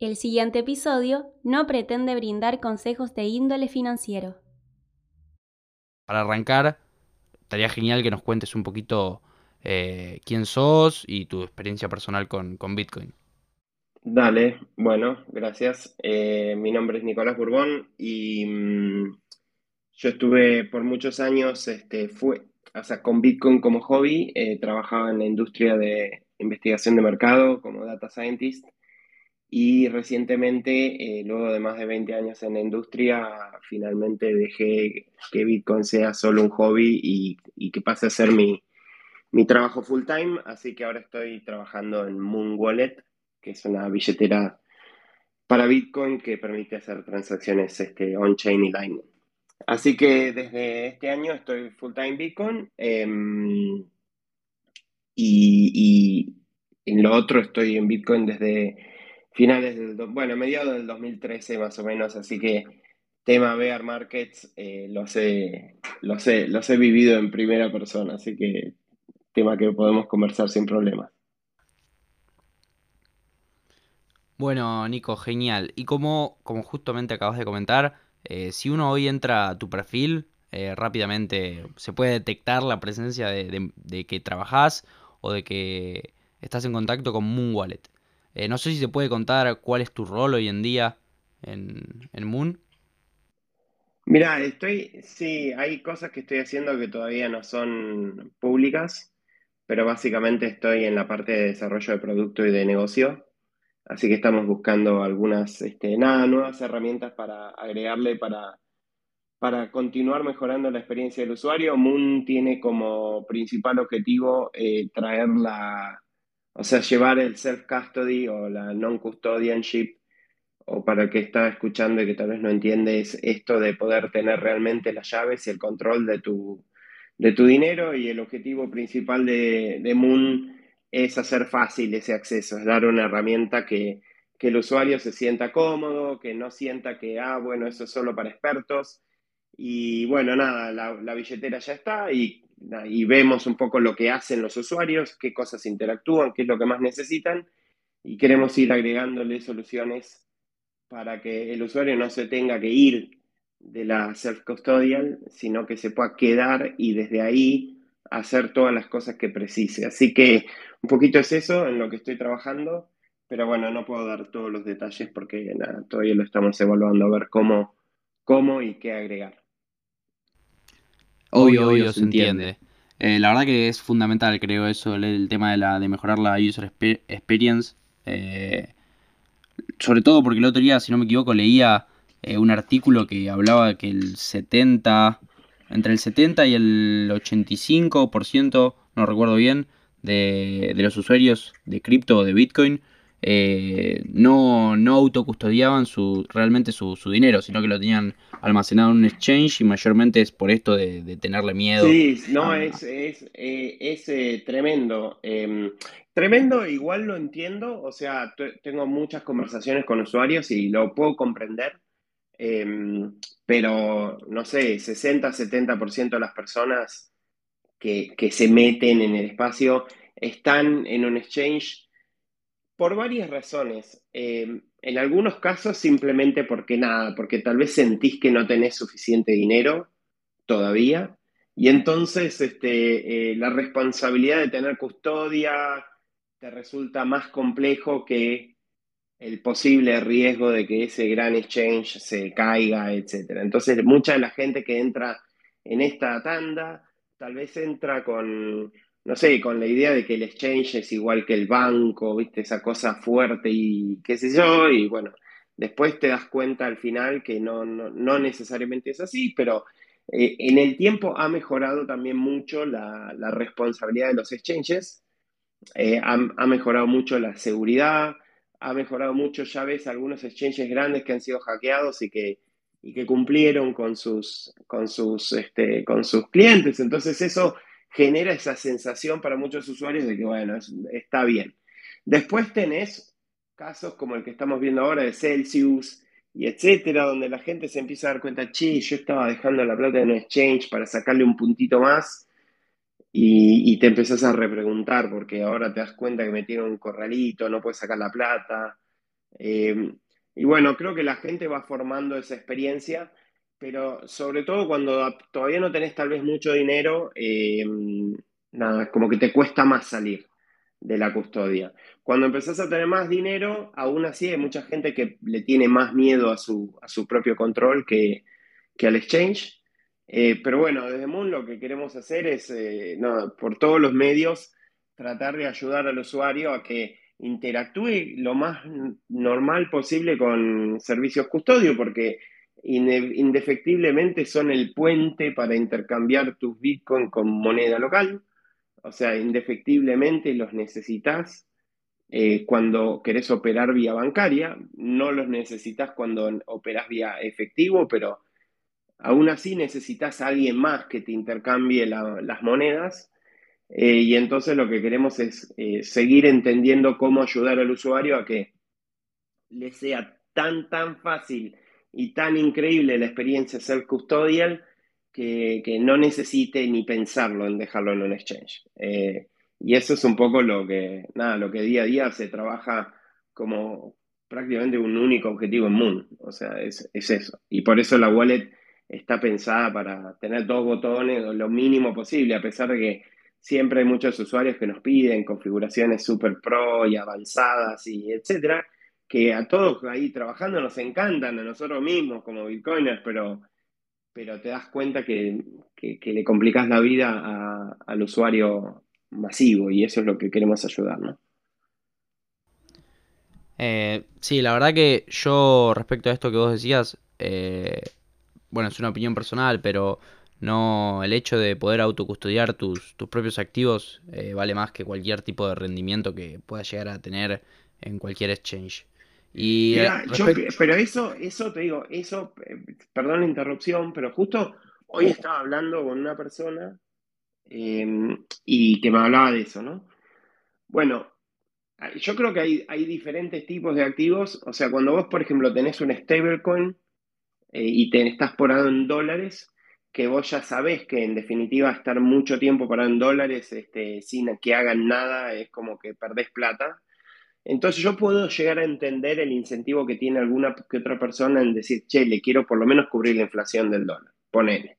El siguiente episodio no pretende brindar consejos de índole financiero. Para arrancar, estaría genial que nos cuentes un poquito eh, quién sos y tu experiencia personal con, con Bitcoin. Dale, bueno, gracias. Eh, mi nombre es Nicolás Burbón y mm, yo estuve por muchos años, este, fue, o sea, con Bitcoin como hobby, eh, trabajaba en la industria de investigación de mercado como data scientist y recientemente, eh, luego de más de 20 años en la industria, finalmente dejé que Bitcoin sea solo un hobby y, que pase a ser mi, mi trabajo full time, así que ahora estoy trabajando en Moon Wallet, que es una billetera para Bitcoin que permite hacer transacciones este, on-chain y Lightning. Así que desde este año estoy full time Bitcoin em, y, en lo otro estoy en Bitcoin desde finales del, bueno, mediados del 2013 más o menos, así que tema bear markets eh, los, he, los, los he vivido en primera persona, así que tema que podemos conversar sin problemas. Bueno, Nico, genial. Y como, como justamente acabas de comentar, eh, si uno hoy entra a tu perfil, eh, rápidamente se puede detectar la presencia de, que trabajas o de que estás en contacto con Moon Wallet. Eh, no sé si se puede contar cuál es tu rol hoy en día en, en Moon. Mira, estoy, sí, hay cosas que estoy haciendo que todavía no son públicas, pero básicamente estoy en la parte de desarrollo de producto y de negocio. Así que estamos buscando algunas este, nada, nuevas herramientas para agregarle para, para continuar mejorando la experiencia del usuario. Moon tiene como principal objetivo eh, traer la, o sea, llevar el self-custody o la non-custodianship, o para el que está escuchando y que tal vez no entiende, es esto de poder tener realmente las llaves y el control de tu, de tu dinero. Y el objetivo principal de, de Moon es hacer fácil ese acceso, es dar una herramienta que, el usuario se sienta cómodo, que no sienta que, ah, bueno, eso es solo para expertos. Y bueno, nada, la, billetera ya está y, vemos un poco lo que hacen los usuarios, qué cosas interactúan, qué es lo que más necesitan y queremos ir agregándole soluciones para que el usuario no se tenga que ir de la self-custodial, sino que se pueda quedar y desde ahí hacer todas las cosas que precise. Así que un poquito es eso en lo que estoy trabajando, pero bueno, no puedo dar todos los detalles porque todavía lo estamos evaluando a ver cómo, cómo y qué agregar. Obvio, obvio, se entiende. Eh, la verdad que es fundamental, creo, eso, el, tema de, la, de mejorar la user experience. Eh, sobre todo porque el otro día, si no me equivoco, leía eh, un artículo que hablaba que el 70, entre el 70 y el 85%, no recuerdo bien, de, los usuarios de cripto o de Bitcoin eh, no, no autocustodiaban su, realmente su, dinero, sino que lo tenían almacenado en un exchange y mayormente es por esto de, tenerle miedo. Sí, no, es, es, eh, eh, tremendo. Em, tremendo, igual lo entiendo, o sea, tengo muchas conversaciones con usuarios y lo puedo comprender. Em, pero no sé, 60-70% de las personas que, se meten en el espacio están en un exchange por varias razones. Em, en algunos casos simplemente porque nada, porque tal vez sentís que no tenés suficiente dinero todavía. Y entonces este, eh, la responsabilidad de tener custodia te resulta más complejo que el posible riesgo de que ese gran exchange se caiga, etc. Entonces, mucha de la gente que entra en esta tanda tal vez entra con, no sé, con la idea de que el exchange es igual que el banco, viste, esa cosa fuerte y qué sé yo, y bueno, después te das cuenta al final que no, no, necesariamente es así, pero eh, en el tiempo ha mejorado también mucho la, responsabilidad de los exchanges, eh, ha, ha mejorado mucho la seguridad, ha mejorado mucho, ya ves, algunos exchanges grandes que han sido hackeados y que, y que cumplieron con sus, con, sus, este, con sus clientes. Entonces eso genera esa sensación para muchos usuarios de que, bueno, está bien. Después tenés casos como el que estamos viendo ahora de Celsius y etcétera, donde la gente se empieza a dar cuenta, che, yo estaba dejando la plata en un exchange para sacarle un puntito más y, te empezás a repreguntar porque ahora te das cuenta que metieron un corralito, no puedes sacar la plata. Eh, y bueno, creo que la gente va formando esa experiencia, pero sobre todo cuando todavía no tenés tal vez mucho dinero, eh, nada, como que te cuesta más salir de la custodia. Cuando empezás a tener más dinero, aún así hay mucha gente que le tiene más miedo a su, a su propio control que, que al exchange. Eh, pero bueno, desde Moon lo que queremos hacer es, eh, por todos los medios, tratar de ayudar al usuario a que interactúe lo más normal posible con servicios custodio, porque indefectiblemente son el puente para intercambiar tus bitcoins con moneda local. O sea, indefectiblemente los necesitas eh, cuando querés operar vía bancaria, no los necesitas cuando operas vía efectivo, pero aún así necesitas a alguien más que te intercambie las monedas. Eh, y entonces lo que queremos es eh, seguir entendiendo cómo ayudar al usuario a que le sea tan, tan fácil y tan increíble la experiencia ser custodial que, no necesite ni pensarlo en dejarlo en un exchange. Eh, y eso es un poco lo que, nada, lo que día a día se trabaja como prácticamente un único objetivo en Moon. O sea, es, eso. Y por eso la wallet está pensada para tener dos botones lo mínimo posible, a pesar de que siempre hay muchos usuarios que nos piden configuraciones super pro y avanzadas y etcétera, que a todos ahí trabajando nos encantan, a nosotros mismos como bitcoiners, pero pero te das cuenta que, le complicas la vida al usuario masivo y eso es lo que queremos ayudar, ¿no? Eh, sí, la verdad que yo respecto a esto que vos decías, eh, bueno, es una opinión personal, pero no el hecho de poder autocustodiar tus, tus propios activos eh, vale más que cualquier tipo de rendimiento que puedas llegar a tener en cualquier exchange. Y eh, pero eso, eso te digo, eso, eh, perdón la interrupción, pero justo hoy estaba hablando con una persona em, y que me hablaba de eso, ¿no? Bueno, yo creo que hay, hay, diferentes tipos de activos. O sea, cuando vos, por ejemplo, tenés un stablecoin eh, y te estás parado en dólares, que vos ya sabés que en definitiva estar mucho tiempo parado en dólares este, sin que hagan nada es como que perdés plata. Entonces yo puedo llegar a entender el incentivo que tiene alguna que otra persona en decir, che, le quiero por lo menos cubrir la inflación del dólar. Ponele.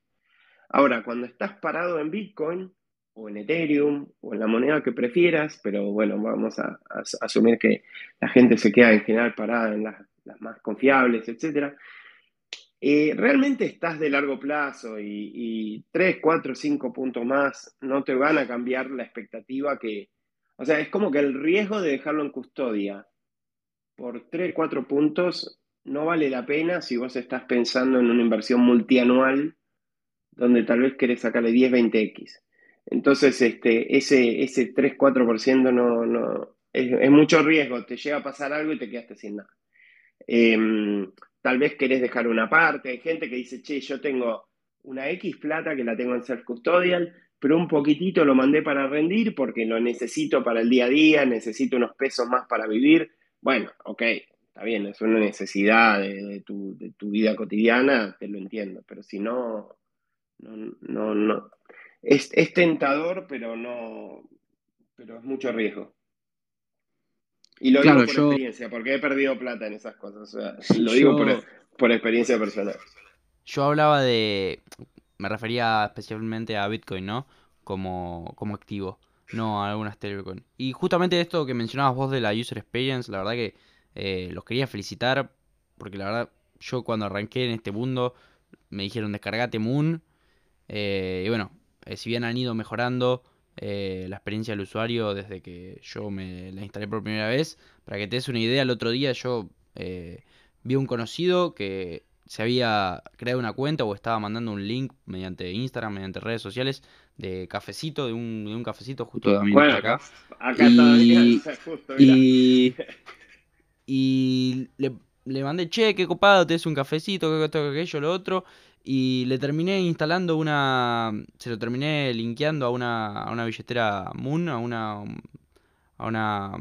Ahora, cuando estás parado en Bitcoin o en Ethereum o en la moneda que prefieras, pero bueno, vamos a, asumir que la gente se queda en general parada en las, más confiables, etc. Eh, realmente estás de largo plazo y, y 3, 4, 5 puntos más no te van a cambiar la expectativa que, o sea, es como que el riesgo de dejarlo en custodia por 3, 4 puntos no vale la pena si vos estás pensando en una inversión multianual donde tal vez querés sacarle 10, 20x. Entonces, este, ese, ese 3, 4% no, no, es, mucho riesgo. Te llega a pasar algo y te quedaste sin nada. Em, tal vez querés dejar una parte. Hay gente que dice, che, yo tengo una X plata que la tengo en self custodial, pero un poquitito lo mandé para rendir porque lo necesito para el día a día, necesito unos pesos más para vivir. Bueno, ok, está bien, es una necesidad de, tu, vida cotidiana, te lo entiendo, pero si no, no, no, no. Es, tentador, pero no, pero es mucho riesgo. Y lo digo por experiencia, porque he perdido plata en esas cosas. lo digo por, por experiencia personal. Yo hablaba de, me refería especialmente a Bitcoin, ¿no? Como, como activo, no a algunas stablecoin. Y justamente esto que mencionabas vos de la user experience, la verdad que eh, los quería felicitar, porque la verdad yo cuando arranqué en este mundo me dijeron descargate Moon, eh, y bueno, eh, si bien han ido mejorando la experiencia del usuario desde que yo me la instalé por primera vez, para que te des una idea, el otro día yo vi un conocido que se había creado una cuenta o estaba mandando un link mediante Instagram, mediante redes sociales, de cafecito, de un, de un cafecito justo bueno, acá. Acá y, justo, y, y le, le, mandé, che, qué copado, te es un cafecito, que esto, que aquello, lo otro. Y le terminé instalando una. Se lo terminé linkeando a una, a una billetera Moon, a una. A una.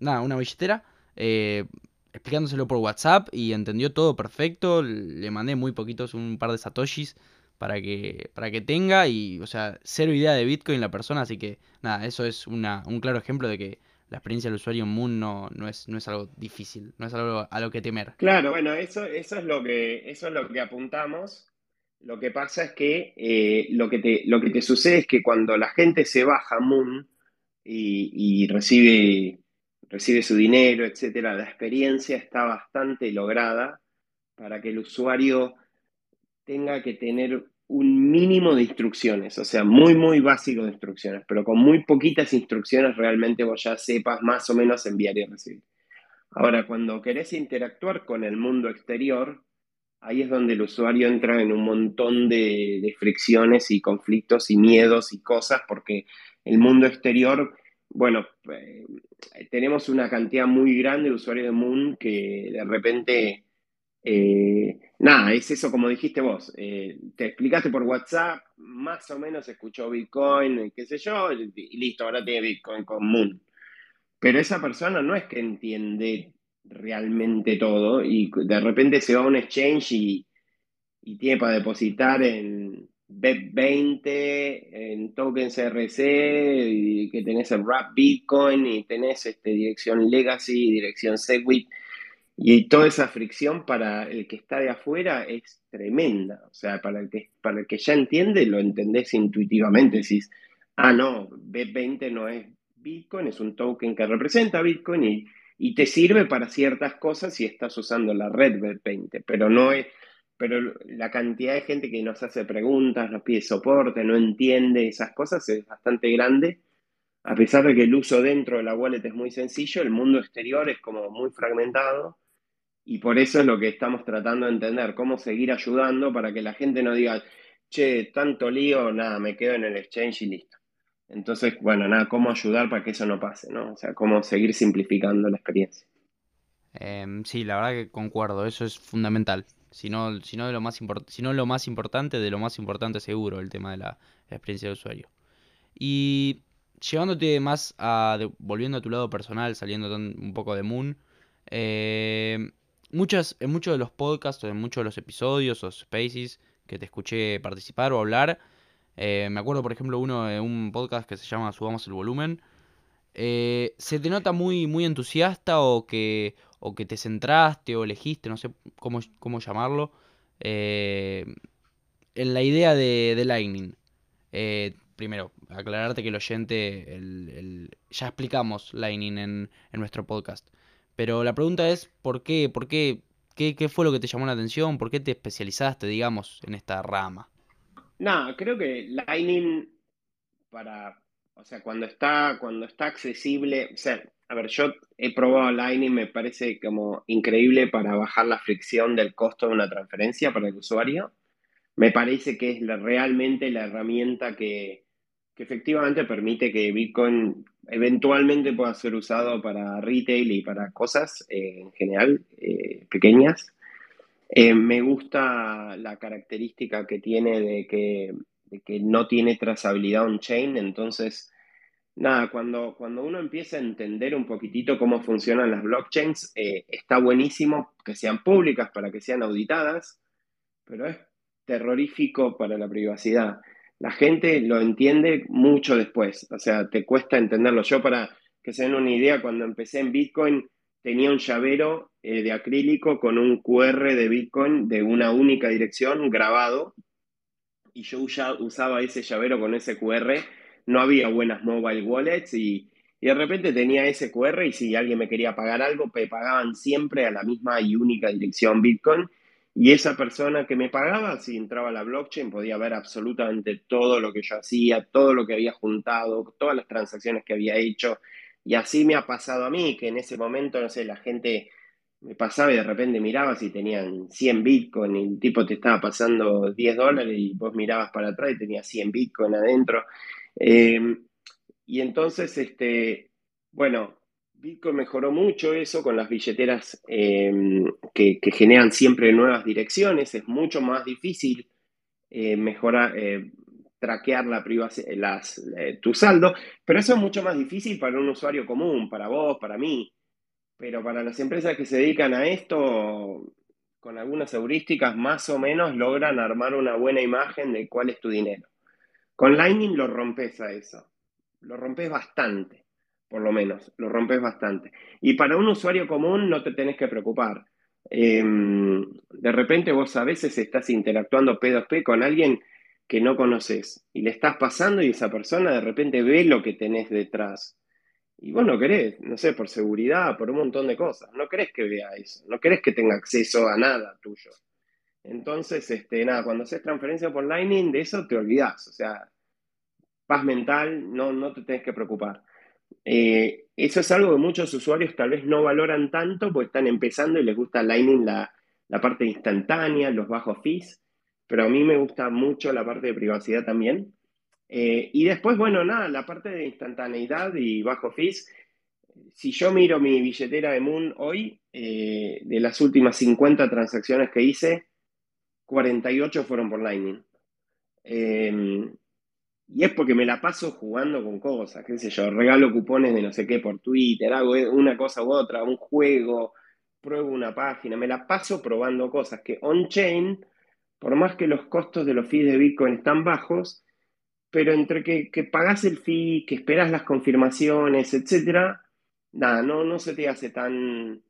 Nada, una billetera. Eh, explicándoselo por WhatsApp y entendió todo perfecto. Le mandé muy poquitos, un par de satoshis para que, para que tenga y, o sea, cero idea de Bitcoin la persona, así que nada, eso es una, un claro ejemplo de que la experiencia del usuario en Moon no, no, es, no es algo difícil, no es algo a lo que temer. Claro, bueno, eso, eso, es lo que, eso es lo que apuntamos. Lo que pasa es que, eh, lo, que te, lo que te sucede es que cuando la gente se baja Moon y, recibe, recibe su dinero, etcétera, la experiencia está bastante lograda para que el usuario tenga que tener un mínimo de instrucciones, o sea, muy, muy básico de instrucciones, pero con muy poquitas instrucciones realmente vos ya sepas más o menos enviar y recibir. Ahora, cuando querés interactuar con el mundo exterior, ahí es donde el usuario entra en un montón de, fricciones y conflictos y miedos y cosas, porque el mundo exterior, bueno, eh, tenemos una cantidad muy grande de usuarios de Moon que de repente eh, nada, es eso como dijiste vos. Eh, te explicaste por WhatsApp, más o menos escuchó Bitcoin, qué sé yo, y listo, ahora tiene Bitcoin común. Pero esa persona no es que entiende realmente todo y de repente se va a un exchange y tiene para depositar en BEP20, en tokens RC, y que tenés el Wrap Bitcoin y tenés este, dirección Legacy, dirección Segwit y toda esa fricción para el que está de afuera es tremenda. O sea, para el que, para el que ya entiende, lo entendés intuitivamente. Decís, ah, no, B20 no es Bitcoin, es un token que representa Bitcoin y, y te sirve para ciertas cosas si estás usando la red B20, pero no es. Pero la cantidad de gente que nos hace preguntas, nos pide soporte, no entiende esas cosas es bastante grande. A pesar de que el uso dentro de la wallet es muy sencillo, el mundo exterior es como muy fragmentado y por eso es lo que estamos tratando de entender, cómo seguir ayudando para que la gente no diga, che, tanto lío, nada, me quedo en el exchange y listo. Entonces, bueno, nada, cómo ayudar para que eso no pase, ¿no? O sea, cómo seguir simplificando la experiencia. Em, sí, la verdad que concuerdo, eso es fundamental. Si no, de lo más lo más importante, de lo más importante seguro, el tema de la experiencia de usuario. Y llevándote más a, volviendo a tu lado personal, saliendo un poco de Moon, eh, muchas, en muchos de los podcasts o en muchos de los episodios o spaces que te escuché participar o hablar, eh, me acuerdo por ejemplo uno de un podcast que se llama Subamos el Volumen, eh, se te nota muy, muy entusiasta o que, o que te centraste o elegiste, no sé cómo, cómo llamarlo, eh, en la idea de, de Lightning. primero, aclararte que el oyente, el, ya explicamos Lightning en, en nuestro podcast. Pero la pregunta es, ¿por qué? ¿Por qué? ¿Qué, fue lo que te llamó la atención? ¿Por qué te especializaste, digamos, en esta rama? No, creo que Lightning para, o sea, cuando está, cuando está accesible, o sea, a ver, yo he probado Lightning, me parece como increíble para bajar la fricción del costo de una transferencia para el usuario. Me parece que es realmente la herramienta que, que efectivamente permite que Bitcoin eventualmente pueda ser usado para retail y para cosas eh, en general eh, pequeñas. Eh, me gusta la característica que tiene de que, que no tiene trazabilidad on-chain, entonces, nada, cuando, cuando uno empieza a entender un poquitito cómo funcionan las blockchains, está buenísimo que sean públicas para que sean auditadas, pero es terrorífico para la privacidad la gente lo entiende mucho después, o sea, te cuesta entenderlo. Yo para que se den una idea, cuando empecé en Bitcoin tenía un llavero eh, de acrílico con un QR de Bitcoin de una única dirección grabado y yo usaba ese llavero con ese QR, no había buenas mobile wallets y, y de repente tenía ese QR y si alguien me quería pagar algo, me pagaban siempre a la misma y única dirección Bitcoin y esa persona que me pagaba, si entraba a la blockchain, podía ver absolutamente todo lo que yo hacía, todo lo que había juntado, todas las transacciones que había hecho. Y así me ha pasado a mí, que en ese momento, no sé, la gente me pasaba y de repente miraba si tenían 100 Bitcoin y el tipo te estaba pasando 10 dólares y vos mirabas para atrás y tenías 100 Bitcoin adentro. Em, y entonces, este, bueno, Bitcoin mejoró mucho eso con las billeteras em, que, generan siempre nuevas direcciones. Es mucho más difícil eh, mejorar, eh, traquear la privacidad, eh, tu saldo, pero eso es mucho más difícil para un usuario común, para vos, para mí. Pero para las empresas que se dedican a esto, con algunas heurísticas, más o menos logran armar una buena imagen de cuál es tu dinero. Con Lightning lo rompes a eso. Lo rompes bastante por lo menos, lo rompes bastante. Y para un usuario común no te tenés que preocupar. Em, de repente vos a veces estás interactuando P2P con alguien que no conoces y le estás pasando y esa persona de repente ve lo que tenés detrás. Y vos no querés, no sé, por seguridad, por un montón de cosas, no querés que vea eso, no querés que tenga acceso a nada tuyo. Entonces, este, nada, cuando haces transferencia por Lightning, de eso te olvidás, o sea, paz mental, no, no te tenés que preocupar. Eh, eso es algo que muchos usuarios tal vez no valoran tanto porque están empezando y les gusta Lightning la, la parte instantánea, los bajos fees, pero a mí me gusta mucho la parte de privacidad también. Eh, y después, bueno, nada, la parte de instantaneidad y bajo fees. Si yo miro mi billetera de Moon hoy, eh, de las últimas 50 transacciones que hice, 48 fueron por Lightning. Em, y es porque me la paso jugando con cosas, qué sé yo, regalo cupones de no sé qué por Twitter, hago una cosa u otra, un juego, pruebo una página, me la paso probando cosas que on-chain, por más que los costos de los fees de Bitcoin están bajos, pero entre que, que pagás el fee, que esperas las confirmaciones, etcétera, nada, no, no se te hace tan,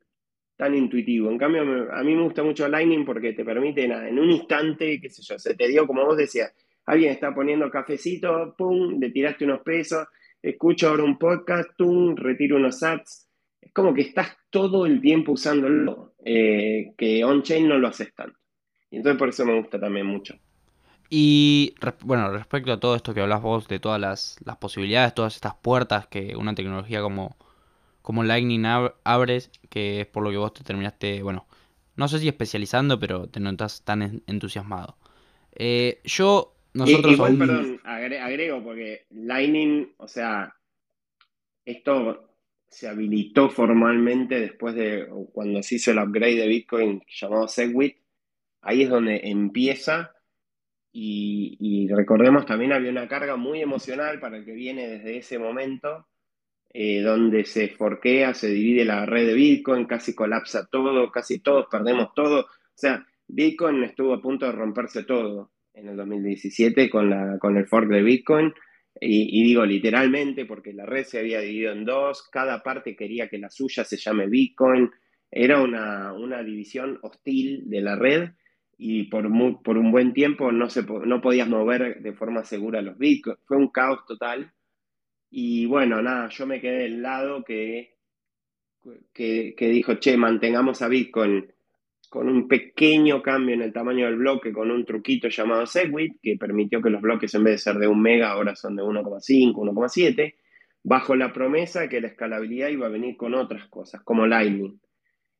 tan intuitivo. En cambio, a mí me gusta mucho Lightning porque te permite nada, en un instante, qué sé yo, se te dio, como vos decías, alguien está poniendo cafecito, pum, le tiraste unos pesos, escucho ahora un podcast, pum, retiro unos ads. Es como que estás todo el tiempo usándolo, eh, que on-chain no lo haces tanto. Y entonces por eso me gusta también mucho. Y bueno, respecto a todo esto que hablas vos, de todas las, las posibilidades, todas estas puertas que una tecnología como como Lightning abre, que es por lo que vos te terminaste, bueno, no sé si especializando, pero te notas tan entusiasmado. Eh, yo, nosotros... igual, perdón, agrego, porque Lightning, o sea, esto se habilitó formalmente después de cuando se hizo el upgrade de Bitcoin llamado Segwit. Ahí es donde empieza y, y, recordemos también había una carga muy emocional para el que viene desde ese momento eh, donde se forquea, se divide la red de Bitcoin, casi colapsa todo, casi todos perdemos todo. O sea, Bitcoin estuvo a punto de romperse todo en el 2017 con, la, con el fork de Bitcoin. Y, digo literalmente porque la red se había dividido en dos, cada parte quería que la suya se llame Bitcoin. Era una, división hostil de la red y por, por un buen tiempo no, se, no podías mover de forma segura los Bitcoin. Fue un caos total. Y bueno, nada, yo me quedé del lado que, que, dijo, che, mantengamos a Bitcoin con un pequeño cambio en el tamaño del bloque, con un truquito llamado Segwit, que permitió que los bloques en vez de ser de un mega ahora son de 1,5, 1,7, bajo la promesa que la escalabilidad iba a venir con otras cosas, como Lightning.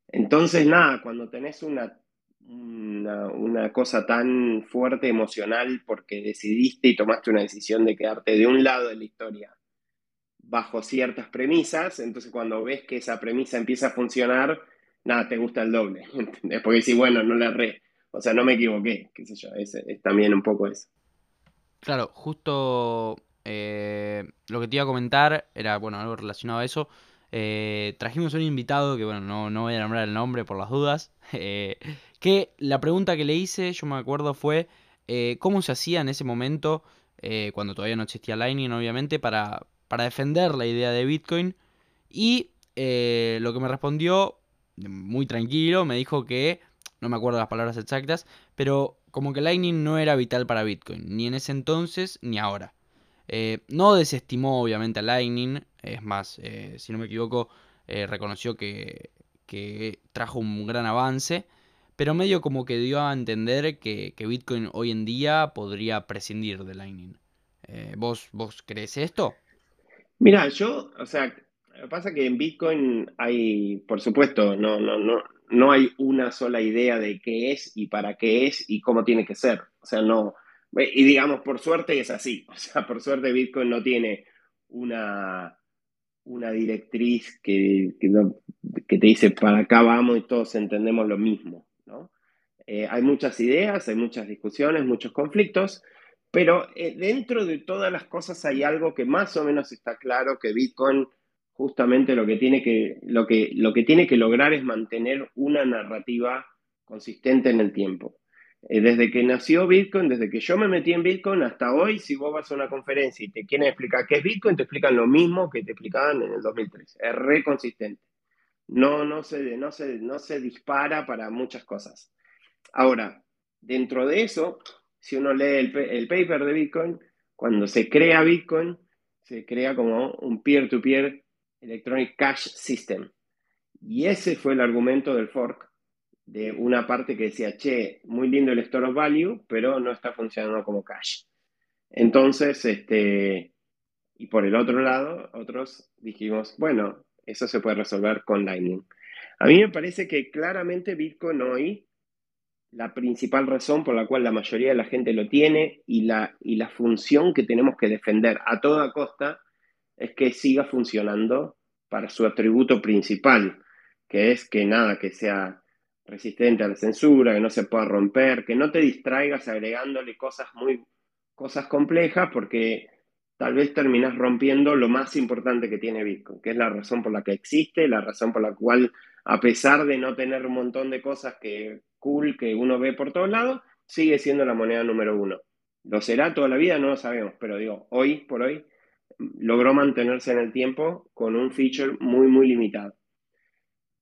Entonces, nada, cuando tenés una, una, cosa tan fuerte emocional porque decidiste y tomaste una decisión de quedarte de un lado de la historia bajo ciertas premisas, entonces cuando ves que esa premisa empieza a funcionar, nada, te gusta el doble, ¿entendés? Porque si bueno, no la re, o sea, no me equivoqué, qué sé yo, es, también un poco eso. Claro, justo eh, lo que te iba a comentar era, bueno, algo relacionado a eso. Eh, trajimos un invitado que, bueno, no, no, voy a nombrar el nombre por las dudas, eh, que la pregunta que le hice, yo me acuerdo, fue cómo se hacía en ese momento, cuando todavía no existía Lightning, obviamente, para, para defender la idea de Bitcoin. Y eh, lo que me respondió, muy tranquilo, me dijo que, no me acuerdo las palabras exactas, pero como que Lightning no era vital para Bitcoin, ni en ese entonces ni ahora. Eh, no desestimó obviamente a Lightning, es más, eh, si no me equivoco, reconoció que, que, trajo un gran avance, pero medio como que dio a entender que, que Bitcoin hoy en día podría prescindir de Lightning. ¿vos, ¿Vos crees esto? Mira, yo, o sea, pasa que en Bitcoin hay, por supuesto, no, no, no, no hay una sola idea de qué es y para qué es y cómo tiene que ser. O sea, no. Y digamos, por suerte es así. O sea, por suerte Bitcoin no tiene una, una directriz que, que, te dice para acá vamos y todos entendemos lo mismo. ¿no? Eh, hay muchas ideas, hay muchas discusiones, muchos conflictos. Pero eh, dentro de todas las cosas hay algo que más o menos está claro, que Bitcoin justamente lo que tiene que, lo que, lo que, tiene que lograr es mantener una narrativa consistente en el tiempo. Eh, desde que nació Bitcoin, desde que yo me metí en Bitcoin hasta hoy, si vos vas a una conferencia y te quieren explicar qué es Bitcoin, te explican lo mismo que te explicaban en el 2013. Es re consistente. No, no, se, no, se, no se dispara para muchas cosas. Ahora, dentro de eso, si uno lee el, paper de Bitcoin, cuando se crea Bitcoin, se crea como un peer-to-peer Electronic Cash System. Y ese fue el argumento del fork de una parte que decía, che, muy lindo el store of value, pero no está funcionando como cash. Entonces, este, y por el otro lado, otros dijimos, bueno, eso se puede resolver con Lightning. A mí me parece que claramente Bitcoin hoy, la principal razón por la cual la mayoría de la gente lo tiene y la, y la función que tenemos que defender a toda costa es que siga funcionando para su atributo principal, que es que nada, que sea resistente a la censura, que no se pueda romper, que no te distraigas agregándole cosas muy cosas complejas porque tal vez terminas rompiendo lo más importante que tiene Bitcoin, que es la razón por la que existe, la razón por la cual a pesar de no tener un montón de cosas que cool que uno ve por todos lados, sigue siendo la moneda número uno. Lo será toda la vida, no lo sabemos, pero digo, hoy por hoy logró mantenerse en el tiempo con un feature muy, muy limitado.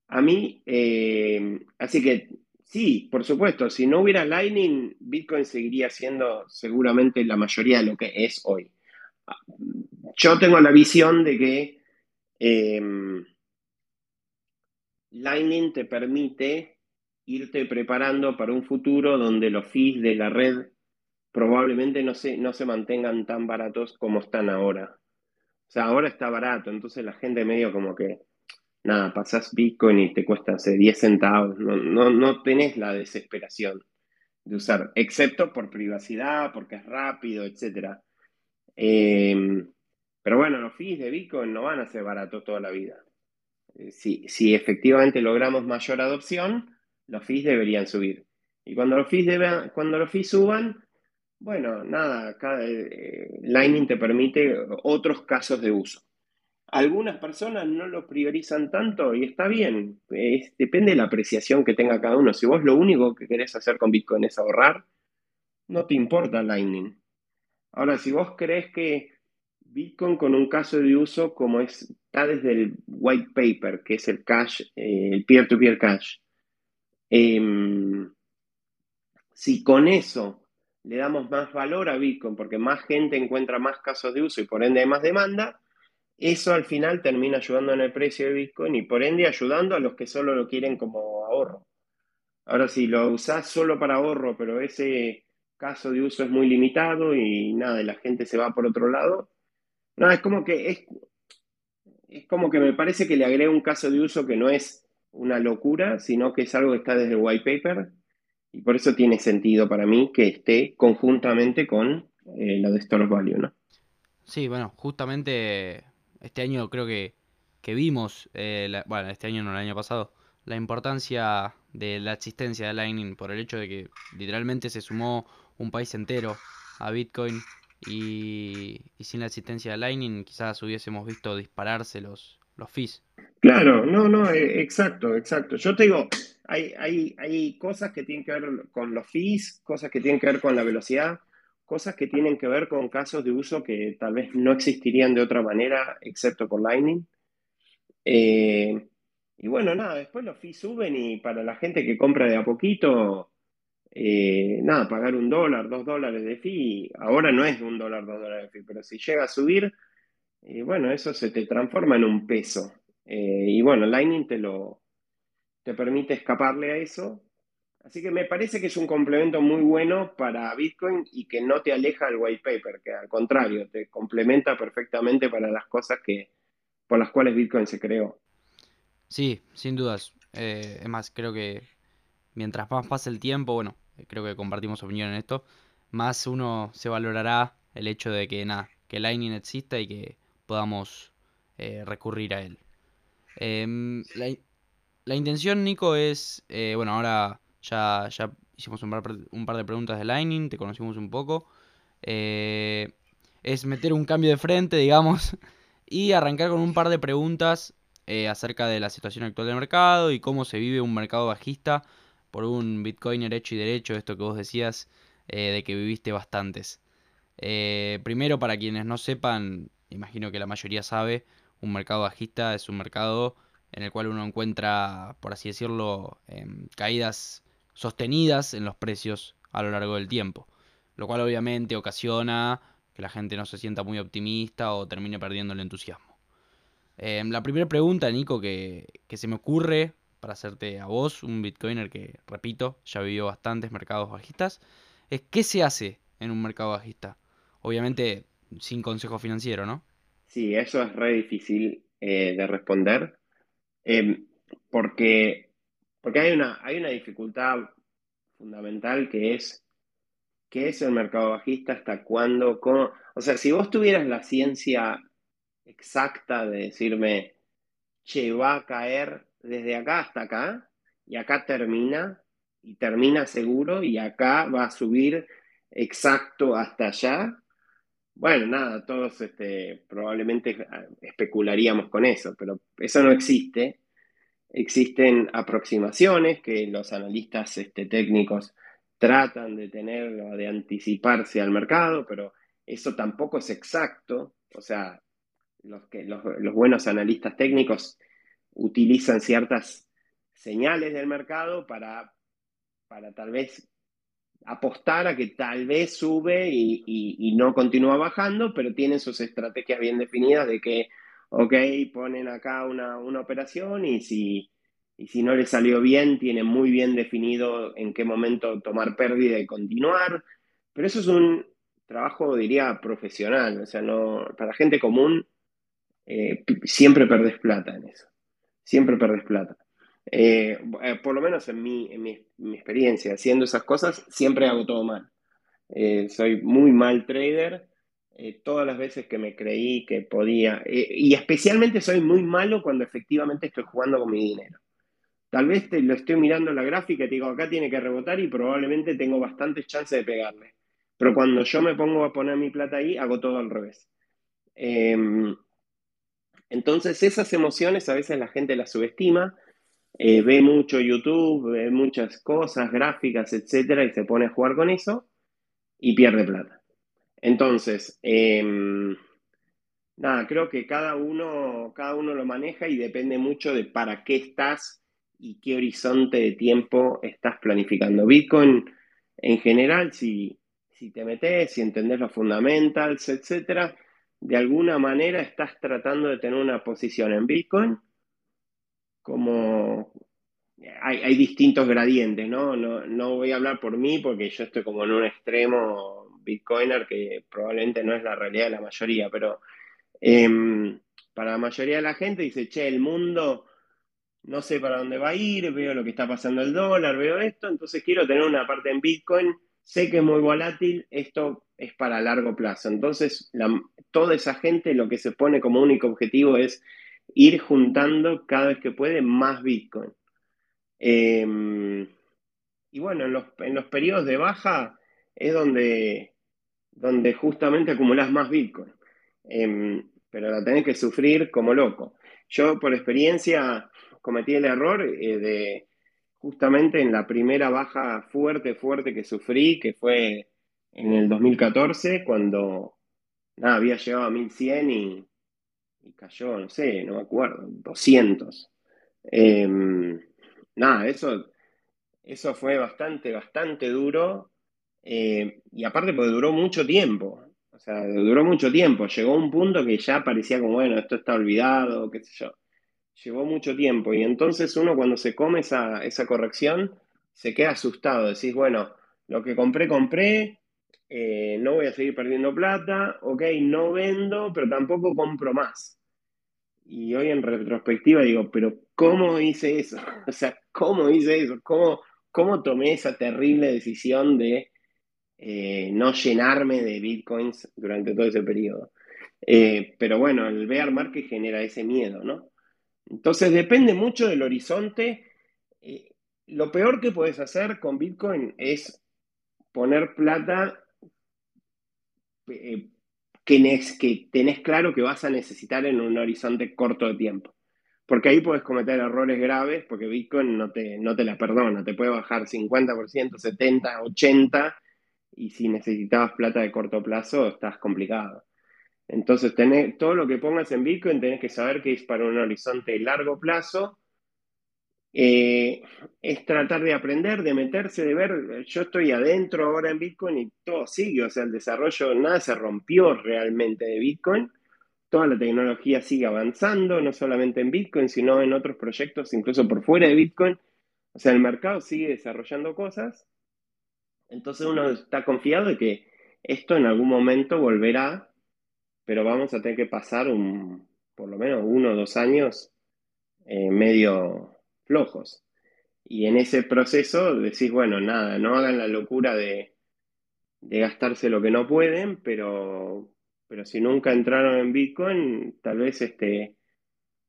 A mí, eh, así que sí, por supuesto, si no hubiera Lightning, Bitcoin seguiría siendo seguramente la mayoría de lo que es hoy. Yo tengo la visión de que em, Lightning te permite irte preparando para un futuro donde los fees de la red probablemente no se, no se mantengan tan baratos como están ahora. O sea, ahora está barato, entonces la gente medio como que nada, pasás Bitcoin y te cuesta, hace 10 centavos, no, no, tenés la desesperación de usar, excepto por privacidad, porque es rápido, etc. Em, pero bueno, los fees de Bitcoin no van a ser baratos toda la vida. Eh, si, si, efectivamente logramos mayor adopción, los fees deberían subir. Y cuando los fees, cuando los fees suban, bueno, nada, cada, eh, Lightning te permite otros casos de uso. Algunas personas no lo priorizan tanto y está bien, depende de la apreciación que tenga cada uno. Si vos lo único que querés hacer con Bitcoin es ahorrar, no te importa Lightning. Ahora, si vos crees que Bitcoin con un caso de uso como está desde el white paper, que es el cash, eh, el peer-to-peer cash, em, si con eso le damos más valor a Bitcoin porque más gente encuentra más casos de uso y por ende hay más demanda, eso al final termina ayudando en el precio de Bitcoin y por ende ayudando a los que solo lo quieren como ahorro. Ahora, si lo usás solo para ahorro, pero ese caso de uso es muy limitado y nada, la gente se va por otro lado, no, es como que es, es como que me parece que le agrega un caso de uso que no es una locura, sino que es algo que está desde el white paper y por eso tiene sentido para mí que esté conjuntamente con eh, lo de Store Value, ¿no? Sí, bueno, justamente este año creo que, vimos, eh, bueno, este año no, el año pasado, la importancia de la existencia de Lightning por el hecho de que literalmente se sumó un país entero a Bitcoin y, sin la existencia de Lightning quizás hubiésemos visto dispararse los, los fees. Claro, no, no, eh, exacto, exacto. Yo te digo, hay, hay, hay cosas que tienen que ver con los fees, cosas que tienen que ver con la velocidad, cosas que tienen que ver con casos de uso que tal vez no existirían de otra manera, excepto por Lightning. Eh, y bueno, nada, después los fees suben y para la gente que compra de a poquito, eh, nada, pagar un dólar, dos dólares de fee, ahora no es un dólar, dos dólares de fee, pero si llega a subir, eh, bueno, eso se te transforma en un peso. y bueno, Lightning te lo te permite escaparle a eso Así que me parece que es un complemento muy bueno para Bitcoin y que no te aleja del white paper, que al contrario, te complementa perfectamente para las cosas que, por las cuales Bitcoin se creó. Sí, sin dudas. Eh, es más, creo que mientras más pase el tiempo, bueno, creo que compartimos opinión en esto, más uno se valorará el hecho de que nada, que Lightning exista y que podamos eh, recurrir a él. Em, la, intención, Nico, es, eh, bueno, ahora ya, ya hicimos un par, un par de preguntas de Lightning, te conocimos un poco. Eh, es meter un cambio de frente, digamos, y arrancar con un par de preguntas acerca de la situación actual del mercado y cómo se vive un mercado bajista por un Bitcoiner hecho y derecho, esto que vos decías, de que viviste bastantes. Primero, para quienes no sepan, imagino que la mayoría sabe, un mercado bajista es un mercado en el cual uno encuentra, por así decirlo, em, caídas sostenidas en los precios a lo largo del tiempo, lo cual obviamente ocasiona que la gente no se sienta muy optimista o termine perdiendo el entusiasmo. Em, la primera pregunta, Nico, que, que, se me ocurre para hacerte a vos, un bitcoiner que, repito, ya vivió bastantes mercados bajistas, es ¿qué se hace en un mercado bajista? Obviamente sin consejo financiero, ¿no? Sí, eso es re difícil eh, de responder, em, porque, porque hay, una, hay una dificultad fundamental que es qué es el mercado bajista, hasta cuándo. O sea, si vos tuvieras la ciencia exacta de decirme, che, va a caer desde acá hasta acá, y acá termina, y termina seguro, y acá va a subir exacto hasta allá, bueno, nada, todos este, probablemente ah, especularíamos con eso, pero eso no existe. Existen aproximaciones que los analistas este, técnicos tratan de tener o de anticiparse al mercado, pero eso tampoco es exacto. O sea, los, que, los, buenos analistas técnicos utilizan ciertas señales del mercado para, para tal vez apostar a que tal vez sube y, no continúa bajando, pero tienen sus estrategias bien definidas de que, ok, ponen acá una, operación y si, y si no le salió bien, tienen muy bien definido en qué momento tomar pérdida y continuar. Pero eso es un trabajo, diría, profesional. O sea, no, para gente común, eh, siempre perdés plata en eso. Siempre perdés plata. Eh, eh, por lo menos en mi, en mi, experiencia, haciendo esas cosas, siempre hago todo mal. Eh, soy muy mal trader. todas las veces que me creí que podía, y especialmente soy muy malo cuando efectivamente estoy jugando con mi dinero. Tal vez te, lo estoy mirando en la gráfica y te digo, acá tiene que rebotar y probablemente tengo bastantes chances de pegarle. Pero cuando yo me pongo a poner mi plata ahí, hago todo al revés. Em, entonces esas emociones a veces la gente las subestima eh, ve mucho YouTube, ve muchas cosas, gráficas, etcétera, y se pone a jugar con eso y pierde plata. Entonces, em, nada, creo que cada uno, cada uno lo maneja y depende mucho de para qué estás y qué horizonte de tiempo estás planificando. Bitcoin, en general, si, si te metes, si entendés los fundamentals, etcétera, de alguna manera estás tratando de tener una posición en Bitcoin como hay, distintos gradientes, ¿no? ¿no? voy a hablar por mí porque yo estoy como en un extremo bitcoiner que probablemente no es la realidad de la mayoría, pero em, para la mayoría de la gente dice, che, el mundo no sé para dónde va a ir, veo lo que está pasando el dólar, veo esto, entonces quiero tener una parte en Bitcoin, sé que es muy volátil, esto es para largo plazo. Entonces, toda esa gente lo que se pone como único objetivo es ir juntando cada vez que puede más Bitcoin. Em, y bueno, en los, en los, periodos de baja es donde, donde justamente acumulas más Bitcoin. Em, pero la tenés que sufrir como loco. Yo por experiencia cometí el error eh, de justamente en la primera baja fuerte, fuerte que sufrí, que fue en el 2014, cuando había llegado a 1100 y y cayó, no sé, no me acuerdo, 200. Em, nada, eso, eso fue bastante, bastante duro. Eh, y aparte porque duró mucho tiempo. O sea, duró mucho tiempo. Llegó un punto que ya parecía como, bueno, esto está olvidado, qué sé yo. Llevó mucho tiempo. Y entonces uno cuando se come esa, esa corrección, se queda asustado. Decís, bueno, lo que compré, compré, eh, no voy a seguir perdiendo plata, ok, no vendo, pero tampoco compro más. Y hoy en retrospectiva digo, pero ¿cómo hice eso? O sea, ¿cómo hice eso? ¿Cómo, cómo tomé esa terrible decisión de eh, no llenarme de bitcoins durante todo ese periodo? Eh, pero bueno, el bear market genera ese miedo, ¿no? Entonces depende mucho del horizonte. lo peor que puedes hacer con bitcoin es poner plata que, tenés claro que vas a necesitar en un horizonte corto de tiempo. porque ahí puedes cometer errores graves, porque Bitcoin no te, no te la perdona, te puede bajar 50%, 70%, 80%, y si necesitabas plata de corto plazo, estás complicado. Entonces, tenés, todo lo que pongas en Bitcoin tenés que saber que es para un horizonte largo plazo. Eh, es tratar de aprender, de meterse, de ver, yo estoy adentro ahora en Bitcoin y todo sigue, o sea, el desarrollo, nada se rompió realmente de Bitcoin, toda la tecnología sigue avanzando, no solamente en Bitcoin, sino en otros proyectos, incluso por fuera de Bitcoin, o sea, el mercado sigue desarrollando cosas, entonces uno está confiado de que esto en algún momento volverá pero vamos a tener que pasar un, por lo menos uno o dos años eh, medio flojos. Y en ese proceso decís, bueno, nada, no hagan la locura de, gastarse lo que no pueden, pero, pero si nunca entraron en Bitcoin, tal vez este,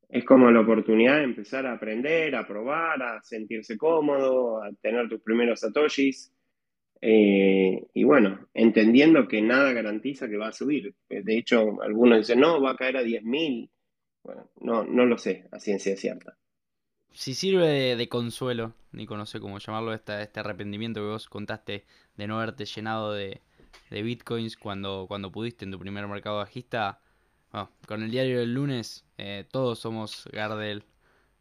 es como la oportunidad de empezar a aprender, a probar, a sentirse cómodo, a tener tus primeros satoshis. Eh, y bueno, entendiendo que nada garantiza que va a subir. De hecho, algunos dicen, no, va a caer a 10.000. Bueno, no, no lo sé a ciencia cierta. Si sirve de, consuelo, Nico, no sé cómo llamarlo, este, arrepentimiento que vos contaste de no haberte llenado de, bitcoins cuando, cuando pudiste en tu primer mercado bajista, con el diario del lunes, eh, todos somos Gardel.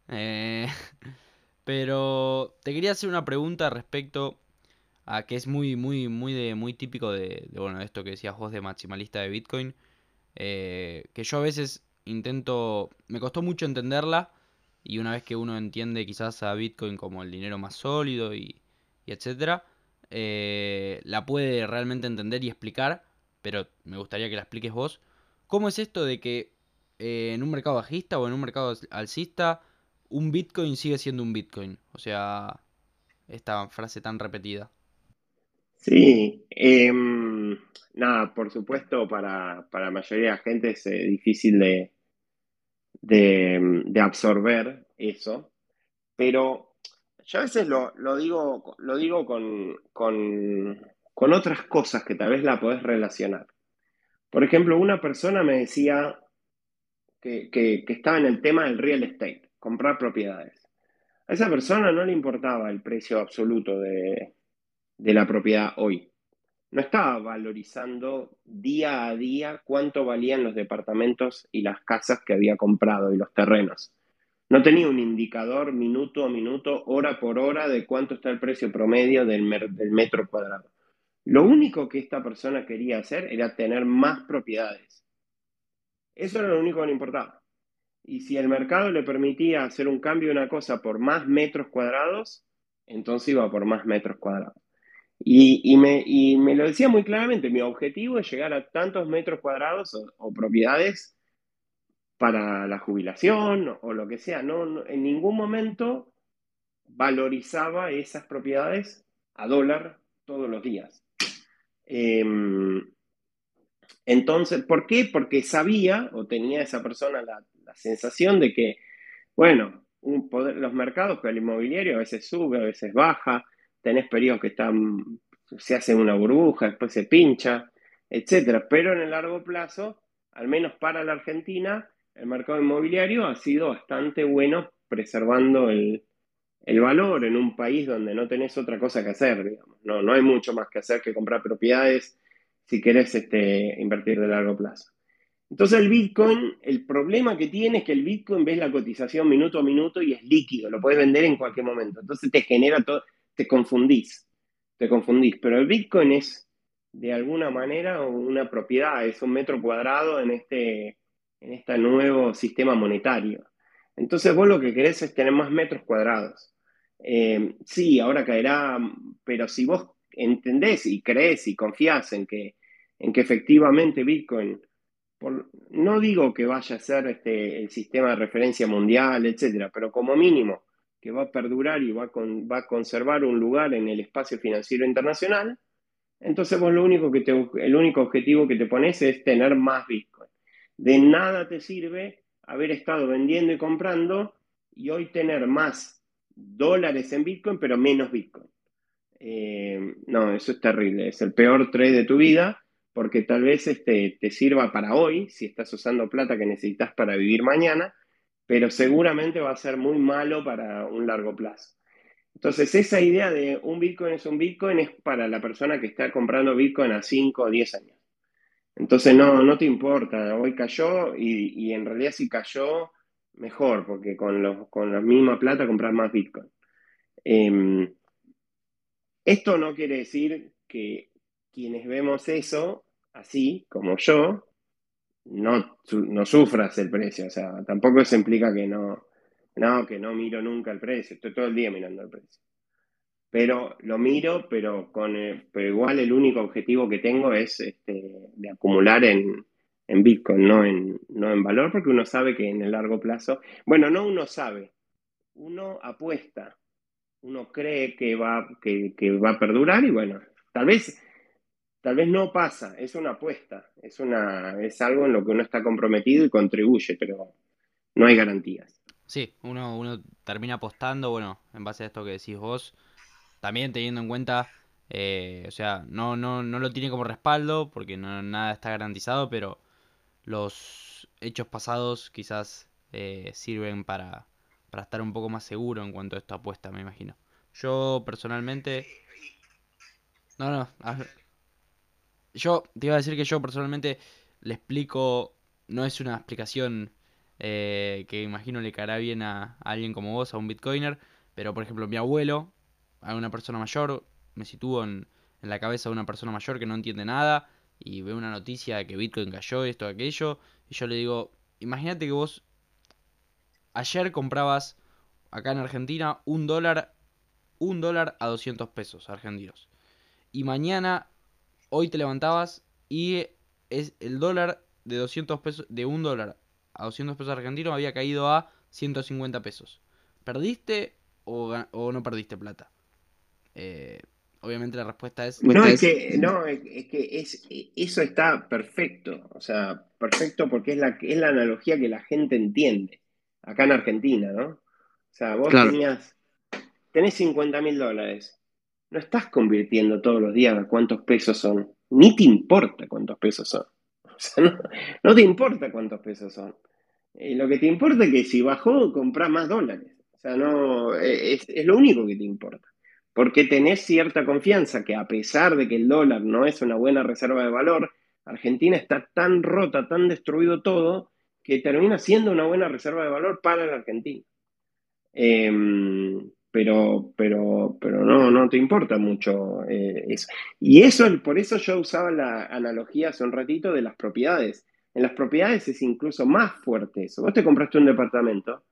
Eh, pero te quería hacer una pregunta respecto a que es muy, muy, muy de, muy típico de, bueno, esto que decías vos de maximalista de Bitcoin. Eh, que yo a veces intento. Me costó mucho entenderla. Y una vez que uno entiende quizás a Bitcoin como el dinero más sólido y, etcétera, eh, la puede realmente entender y explicar. Pero me gustaría que la expliques vos. ¿Cómo es esto de que eh, en un mercado bajista o en un mercado alcista un Bitcoin sigue siendo un Bitcoin? O sea, esta frase tan repetida. Sí, em, nada, por supuesto, para, la mayoría de la gente es eh, difícil de, de, absorber eso, pero yo a veces lo, digo, lo digo con, con, otras cosas que tal vez la podés relacionar. Por ejemplo, una persona me decía que, que estaba en el tema del real estate, comprar propiedades. A esa persona no le importaba el precio absoluto de, de la propiedad hoy. No estaba valorizando día a día cuánto valían los departamentos y las casas que había comprado y los terrenos. No tenía un indicador minuto a minuto, hora por hora de cuánto está el precio promedio del, del metro cuadrado. Lo único que esta persona quería hacer era tener más propiedades. Eso era lo único que le importaba. Y si el mercado le permitía hacer un cambio de una cosa por más metros cuadrados, entonces iba por más metros cuadrados. Y, me, lo decía muy claramente, mi objetivo es llegar a tantos metros cuadrados o, propiedades para la jubilación o, lo que sea. No, en ningún momento valorizaba esas propiedades a dólar todos los días. Em, entonces, ¿por qué? Porque sabía o tenía esa persona la, sensación de que, bueno, los mercados, pero el inmobiliario a veces sube, a veces baja, tenés periodos que están, se hacen una burbuja, después se pincha, etcétera. Pero en el largo plazo, al menos para la Argentina, el mercado inmobiliario ha sido bastante bueno preservando el, valor en un país donde no tenés otra cosa que hacer, digamos. No, no hay mucho más que hacer que comprar propiedades si querés este, invertir de largo plazo. Entonces el Bitcoin, el problema que tiene es que el Bitcoin ves la cotización minuto a minuto y es líquido, lo puedes vender en cualquier momento. Entonces te genera todo, te confundís, te confundís. Pero el Bitcoin es de alguna manera una propiedad, es un metro cuadrado en este, en este nuevo sistema monetario. Entonces vos lo que querés es tener más metros cuadrados. Eh, sí, ahora caerá, pero si vos entendés y crees y confías en que, en que efectivamente Bitcoin, no digo que vaya a ser este, el sistema de referencia mundial, etcétera, pero como mínimo que va a perdurar y va a, conservar un lugar en el espacio financiero internacional, entonces vos lo único que el único objetivo que te pones es tener más Bitcoin. De nada te sirve haber estado vendiendo y comprando y hoy tener más dólares en Bitcoin, pero menos Bitcoin. Eh, no, eso es terrible. Es el peor trade de tu vida porque tal vez este, te sirva para hoy, si estás usando plata que necesitas para vivir mañana, pero seguramente va a ser muy malo para un largo plazo. Entonces, esa idea de un Bitcoin es un Bitcoin es para la persona que está comprando Bitcoin a 5 o 10 años. Entonces, no, no te importa, hoy cayó y, en realidad si cayó, mejor, porque con, con la misma plata compras más Bitcoin. Em, esto no quiere decir que quienes vemos eso, así como yo, no, no sufras el precio. O sea, tampoco eso implica que no, no, que no miro nunca el precio. Estoy todo el día mirando el precio. Pero lo miro, pero con pero igual el único objetivo que tengo es este, de acumular en, en Bitcoin, no en, no en valor, porque uno sabe que en el largo plazo, bueno, no uno sabe, uno apuesta, uno cree que va, que va a perdurar y bueno, tal vez Tal vez no pasa, es una apuesta, es, una, es algo en lo que uno está comprometido y contribuye, pero no hay garantías. Sí, uno, uno termina apostando, bueno, en base a esto que decís vos, también teniendo en cuenta, eh, o sea, no, no, no lo tiene como respaldo porque no, nada está garantizado, pero los hechos pasados quizás eh, sirven para, para estar un poco más seguro en cuanto a esta apuesta, me imagino. Yo personalmente... No, no, yo te iba a decir que yo personalmente le explico, no es una explicación eh, que imagino le caerá bien a, alguien como vos, a un bitcoiner, pero por ejemplo mi abuelo, a una persona mayor, me sitúo en, la cabeza de una persona mayor que no entiende nada y ve una noticia de que Bitcoin cayó, esto, aquello, y yo le digo, imagínate que vos ayer comprabas acá en Argentina un dólar, un dólar a 200 pesos argentinos. Y mañana hoy te levantabas y es el dólar de 200 pesos, de un dólar a 200 pesos argentinos había caído a 150 pesos. ¿Perdiste o, no perdiste plata? Eh, obviamente la respuesta es... No, es que, no, es que es, eso está perfecto. O sea, perfecto porque es la, es la analogía que la gente entiende. Acá en Argentina, ¿no? O sea, vos tenías, tenés 50 mil dólares no estás convirtiendo todos los días a cuántos pesos son. Ni te importa cuántos pesos son. O sea, no, te importa cuántos pesos son. Eh, lo que te importa es que si bajó, compras más dólares. O sea, no, eh, es, lo único que te importa. Porque tenés cierta confianza que a pesar de que el dólar no es una buena reserva de valor, Argentina está tan rota, tan destruido todo, que termina siendo una buena reserva de valor para la Argentina. Eh, pero, pero, pero no, no te importa mucho eh, eso. Y eso, por eso yo usaba la analogía hace un ratito de las propiedades. En las propiedades es incluso más fuerte eso. Vos te compraste un departamento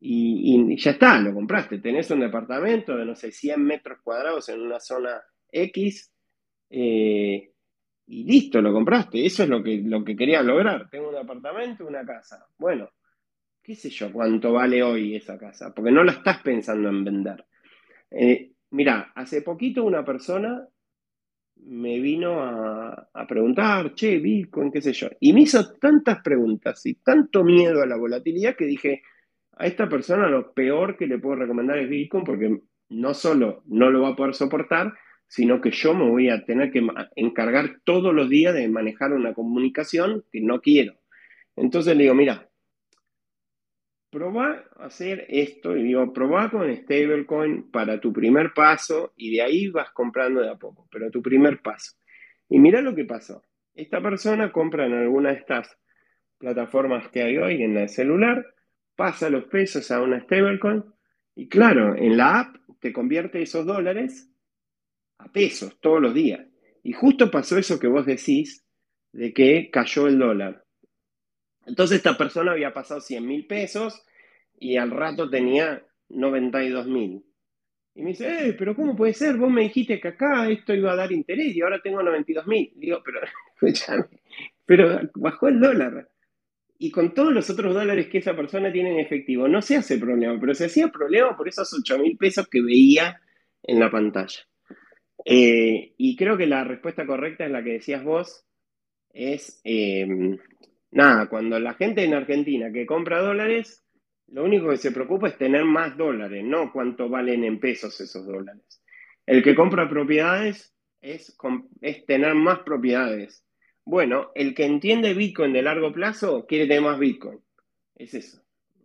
y, ya está, lo compraste. Tenés un departamento de, no sé, 100 metros cuadrados en una zona X eh, y listo, lo compraste. Eso es lo que, lo que quería lograr. Tengo un departamento, una casa. Bueno, qué sé yo cuánto vale hoy esa casa, porque no la estás pensando en vender. Eh, mira, hace poquito una persona me vino a, preguntar, che, Bitcoin, qué sé yo, y me hizo tantas preguntas y tanto miedo a la volatilidad que dije, a esta persona lo peor que le puedo recomendar es Bitcoin porque no solo no lo va a poder soportar, sino que yo me voy a tener que encargar todos los días de manejar una comunicación que no quiero. Entonces le digo, mira, probá hacer esto, y digo, probá con stablecoin para tu primer paso y de ahí vas comprando de a poco, pero tu primer paso. Y mira lo que pasó. Esta persona compra en alguna de estas plataformas que hay hoy en la celular, pasa los pesos a una stablecoin y claro, en la app te convierte esos dólares a pesos todos los días. Y justo pasó eso que vos decís de que cayó el dólar. Entonces esta persona había pasado 100 mil pesos y al rato tenía 92 mil. Y me dice, eh, pero ¿cómo puede ser? Vos me dijiste que acá esto iba a dar interés y ahora tengo 92 mil. Digo, pero, pero bajó el dólar. Y con todos los otros dólares que esa persona tiene en efectivo, no se hace problema, pero se hacía problema por esos 8 mil pesos que veía en la pantalla. Eh, y creo que la respuesta correcta es la que decías vos, es eh, Nada, cuando la gente en Argentina que compra dólares, lo único que se preocupa es tener más dólares, no cuánto valen en pesos esos dólares. El que compra propiedades es, tener más propiedades. Bueno, el que entiende Bitcoin de largo plazo quiere tener más Bitcoin. Es eso.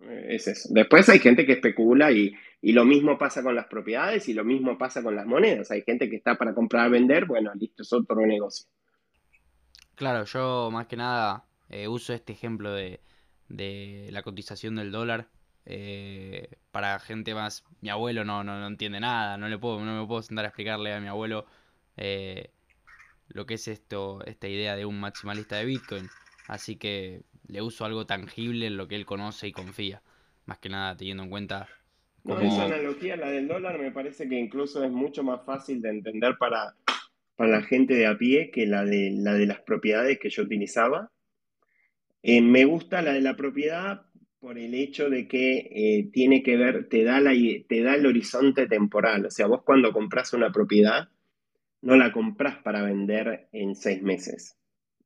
Es eso. Después hay gente que especula y, y, lo mismo pasa con las propiedades y lo mismo pasa con las monedas. Hay gente que está para comprar, vender, bueno, listo, es otro negocio. Claro, yo más que nada eh, uso este ejemplo de, de, la cotización del dólar. Eh, para gente más, mi abuelo no, no, no, entiende nada, no le puedo, no me puedo sentar a explicarle a mi abuelo eh, lo que es esto, esta idea de un maximalista de Bitcoin. Así que le uso algo tangible en lo que él conoce y confía. Más que nada teniendo en cuenta... No, esa analogía, la del dólar, me parece que incluso es mucho más fácil de entender para, para la gente de a pie que la de, la de las propiedades que yo utilizaba. Eh, me gusta la de la propiedad por el hecho de que eh, tiene que ver, te da, te da el horizonte temporal. O sea, vos cuando compras una propiedad, no la compras para vender en seis meses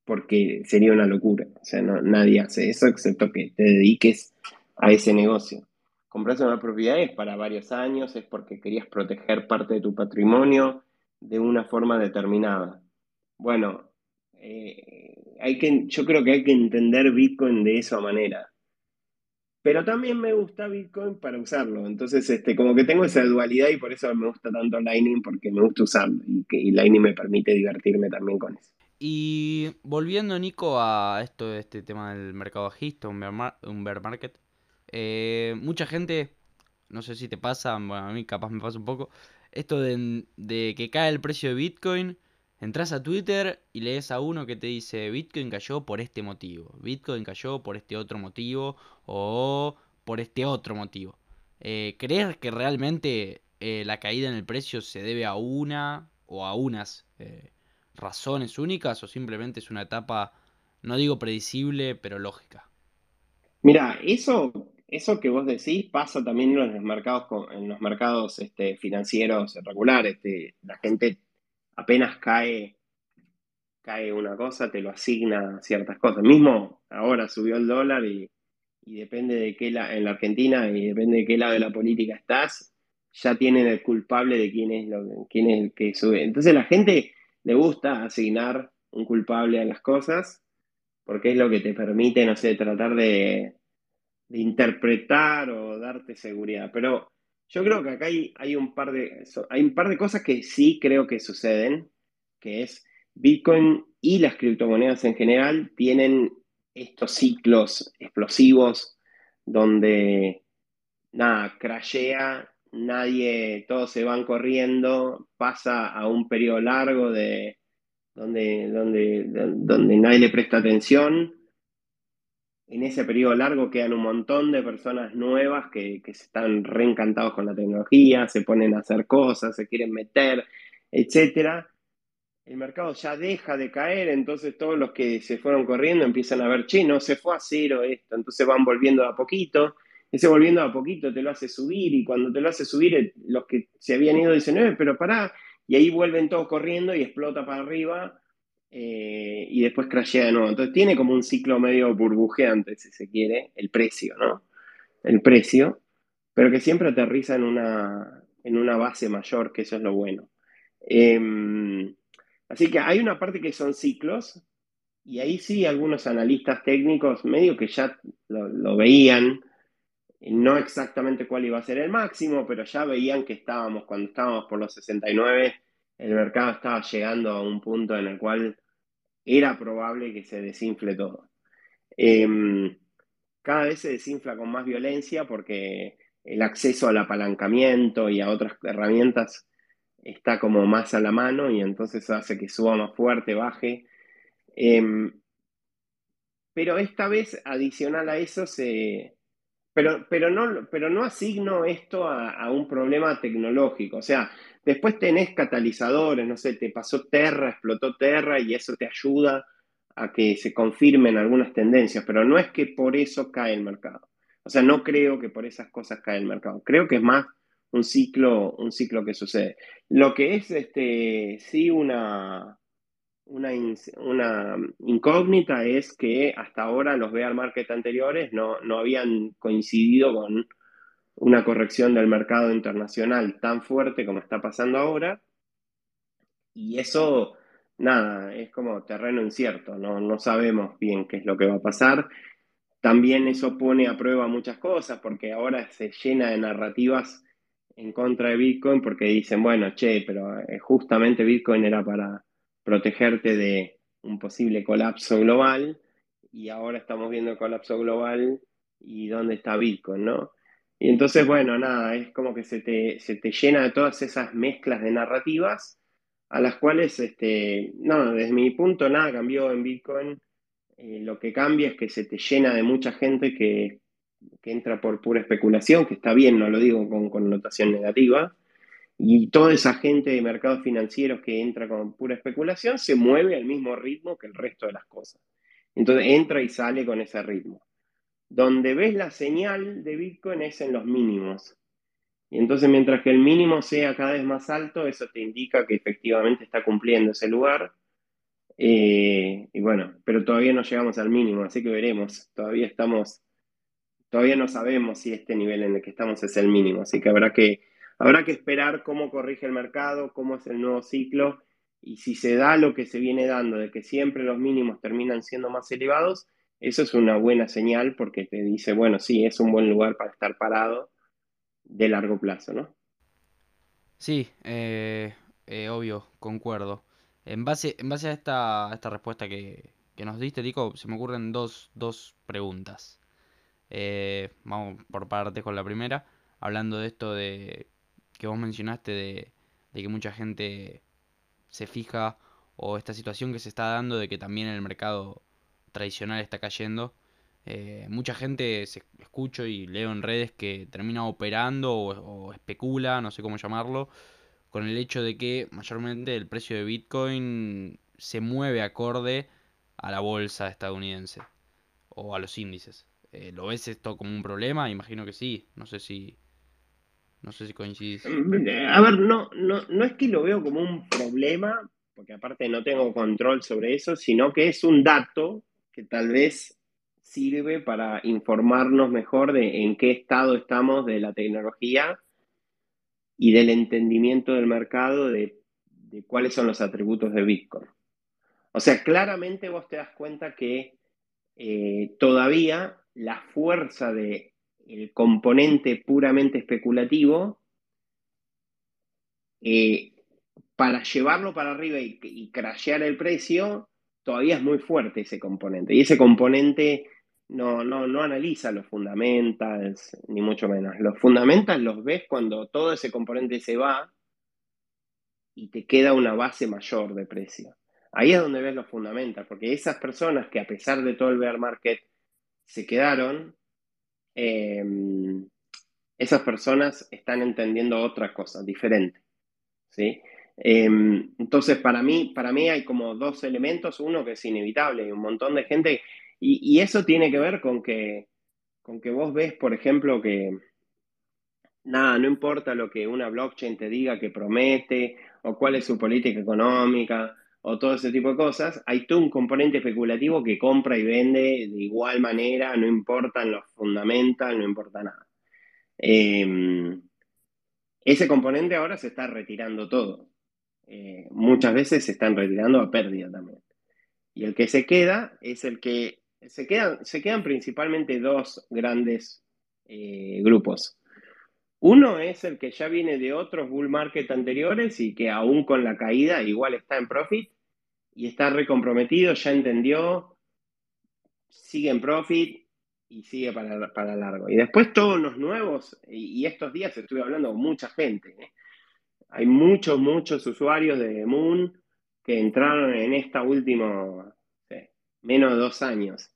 porque sería una locura. O sea, nadie hace eso excepto que te dediques a ese negocio. Compras una propiedad es para varios años, es porque querías proteger parte de tu patrimonio de una forma determinada. Bueno, eh, hay que, yo creo que hay que entender Bitcoin de esa manera. Pero también me gusta Bitcoin para usarlo. Entonces, este, como que tengo esa dualidad y por eso me gusta tanto Lightning, porque me gusta usarlo y, que, Lightning me permite divertirme también con eso. Y volviendo, Nico, a esto, este tema del mercado bajista, un bear, market, eh, mucha gente, no sé si te pasa, bueno, a mí capaz me pasa un poco, esto de, de, que cae el precio de Bitcoin, entras a Twitter y lees a uno que te dice Bitcoin cayó por este motivo, Bitcoin cayó por este otro motivo o por este otro motivo. Eh, ¿Crees que realmente eh, la caída en el precio se debe a una o a unas eh, razones únicas o simplemente es una etapa, no digo predecible, pero lógica? Mira, eso, eso que vos decís pasa también en los mercados, en los mercados este, financieros regulares. La gente apenas cae, cae una cosa, te lo asigna ciertas cosas. Mismo ahora subió el dólar y, depende de qué en la Argentina y depende de qué lado de la política estás, ya tienen el culpable de quién es, lo, quién es el que sube. Entonces la gente le gusta asignar un culpable a las cosas, porque es lo que te permite, no sé, tratar de, interpretar o darte seguridad. Pero yo creo que acá hay, un par de, hay un par de cosas que sí creo que suceden, que es Bitcoin y las criptomonedas en general tienen estos ciclos explosivos donde, nada, crashea nadie, todos se van corriendo, pasa a un periodo largo de donde, donde, donde nadie le presta atención. En ese periodo largo quedan un montón de personas nuevas que, que están reencantados con la tecnología, se ponen a hacer cosas, se quieren meter, etc. El mercado ya deja de caer, entonces todos los que se fueron corriendo empiezan a ver, che, no se fue a cero esto, entonces van volviendo a poquito ese volviendo a poquito te lo hace subir y cuando te lo hace subir eh, los que se habían ido dicen, eh, pero pará, y ahí vuelven todos corriendo y explota para arriba eh, y después crashea de nuevo. Entonces tiene como un ciclo medio burbujeante, si se quiere, el precio, ¿no? El precio, pero que siempre aterriza en una, en una base mayor, que eso es lo bueno. Em, así que hay una parte que son ciclos, y ahí sí algunos analistas técnicos medio que ya lo veían, no exactamente cuál iba a ser el máximo, pero ya veían que estábamos, cuando estábamos por los 69, el mercado estaba llegando a un punto en el cual era probable que se desinfle todo. Em, cada vez se desinfla con más violencia porque el acceso al apalancamiento y a otras herramientas está como más a la mano y entonces hace que suba más fuerte, baje. Em, pero esta vez, adicional a eso, se, pero, pero, no, pero no asigno esto a, un problema tecnológico. O sea, después tenés catalizadores, no sé, te pasó Terra, explotó Terra y eso te ayuda a que se confirmen algunas tendencias, pero no es que por eso cae el mercado. O sea, no creo que por esas cosas cae el mercado. Creo que es más un ciclo, un ciclo que sucede. Lo que es este, sí una, una, una, incógnita es que hasta ahora los bear market anteriores no, no habían coincidido con una corrección del mercado internacional tan fuerte como está pasando ahora. Y eso, nada, es como terreno incierto, no, no sabemos bien qué es lo que va a pasar. también eso pone a prueba muchas cosas porque ahora se llena de narrativas en contra de Bitcoin porque dicen, bueno, che, pero eh, justamente Bitcoin era para protegerte de un posible colapso global y ahora estamos viendo el colapso global y dónde está Bitcoin, ¿no? Y entonces, bueno, nada, es como que se te, se te llena de todas esas mezclas de narrativas a las cuales, este, no, desde mi punto nada cambió en Bitcoin. Eh, lo que cambia es que se te llena de mucha gente que, que entra por pura especulación, que está bien, no lo digo con connotación negativa, y toda esa gente de mercados financieros que entra con pura especulación se mueve al mismo ritmo que el resto de las cosas. Entonces entra y sale con ese ritmo. Donde ves la señal de Bitcoin es en los mínimos. Y entonces mientras que el mínimo sea cada vez más alto, eso te indica que efectivamente está cumpliendo ese lugar. Eh, y bueno, pero todavía no llegamos al mínimo, así que veremos. Todavía estamos, todavía no sabemos si este nivel en el que estamos es el mínimo, así que habrá que, habrá que esperar cómo corrige el mercado, cómo es el nuevo ciclo y si se da lo que se viene dando, de que siempre los mínimos terminan siendo más elevados, eso es una buena señal porque te dice, bueno, sí, es un buen lugar para estar parado de largo plazo, ¿no? Sí, eh, eh, obvio, concuerdo. En base, en base a esta, esta respuesta que, nos diste, Tico, se me ocurren dos, dos preguntas. Eh, vamos por partes con la primera, hablando de esto de que vos mencionaste de, que mucha gente se fija o esta situación que se está dando de que también el mercado tradicional está cayendo. Eh, mucha gente se escucho y leo en redes que termina operando o, especula, no sé cómo llamarlo, con el hecho de que mayormente el precio de Bitcoin se mueve acorde a la bolsa estadounidense o a los índices. Eh, ¿Lo ves esto como un problema? Imagino que sí. No sé si no sé si coincidís. A ver, no, no, no es que lo veo como un problema, porque aparte no tengo control sobre eso, sino que es un dato que tal vez sirve para informarnos mejor de en qué estado estamos de la tecnología y del entendimiento del mercado de, cuáles son los atributos de Bitcoin. O sea, claramente vos te das cuenta que eh, todavía la fuerza de el componente puramente especulativo, eh, para llevarlo para arriba y, y crashear el precio, todavía es muy fuerte ese componente. Y ese componente no, no, no analiza los fundamentals, ni mucho menos. Los fundamentals los ves cuando todo ese componente se va y te queda una base mayor de precio. Ahí es donde ves los fundamentals, porque esas personas que a pesar de todo el bear market se quedaron, Em, esas personas están entendiendo otra cosa, diferente. ¿sí? Em, entonces, para mí, para mí hay como dos elementos. Uno que es inevitable, y un montón de gente, y, eso tiene que ver con que, con que vos ves, por ejemplo, que nada, no importa lo que una blockchain te diga que promete, o cuál es su política económica, o todo ese tipo de cosas, hay todo un componente especulativo que compra y vende de igual manera, no importan los fundamentos, no importa nada. Em, ese componente ahora se está retirando todo. Eh, muchas veces se están retirando a pérdida también. Y el que se queda es el que se quedan, se quedan principalmente dos grandes eh, grupos. Uno es el que ya viene de otros bull market anteriores y que aún con la caída igual está en profit y está recomprometido, ya entendió, sigue en profit y sigue para, para largo. Y después todos los nuevos, y, estos días estuve hablando con mucha gente, ¿eh? hay muchos, muchos usuarios de Moon que entraron en esta última, menos de dos años.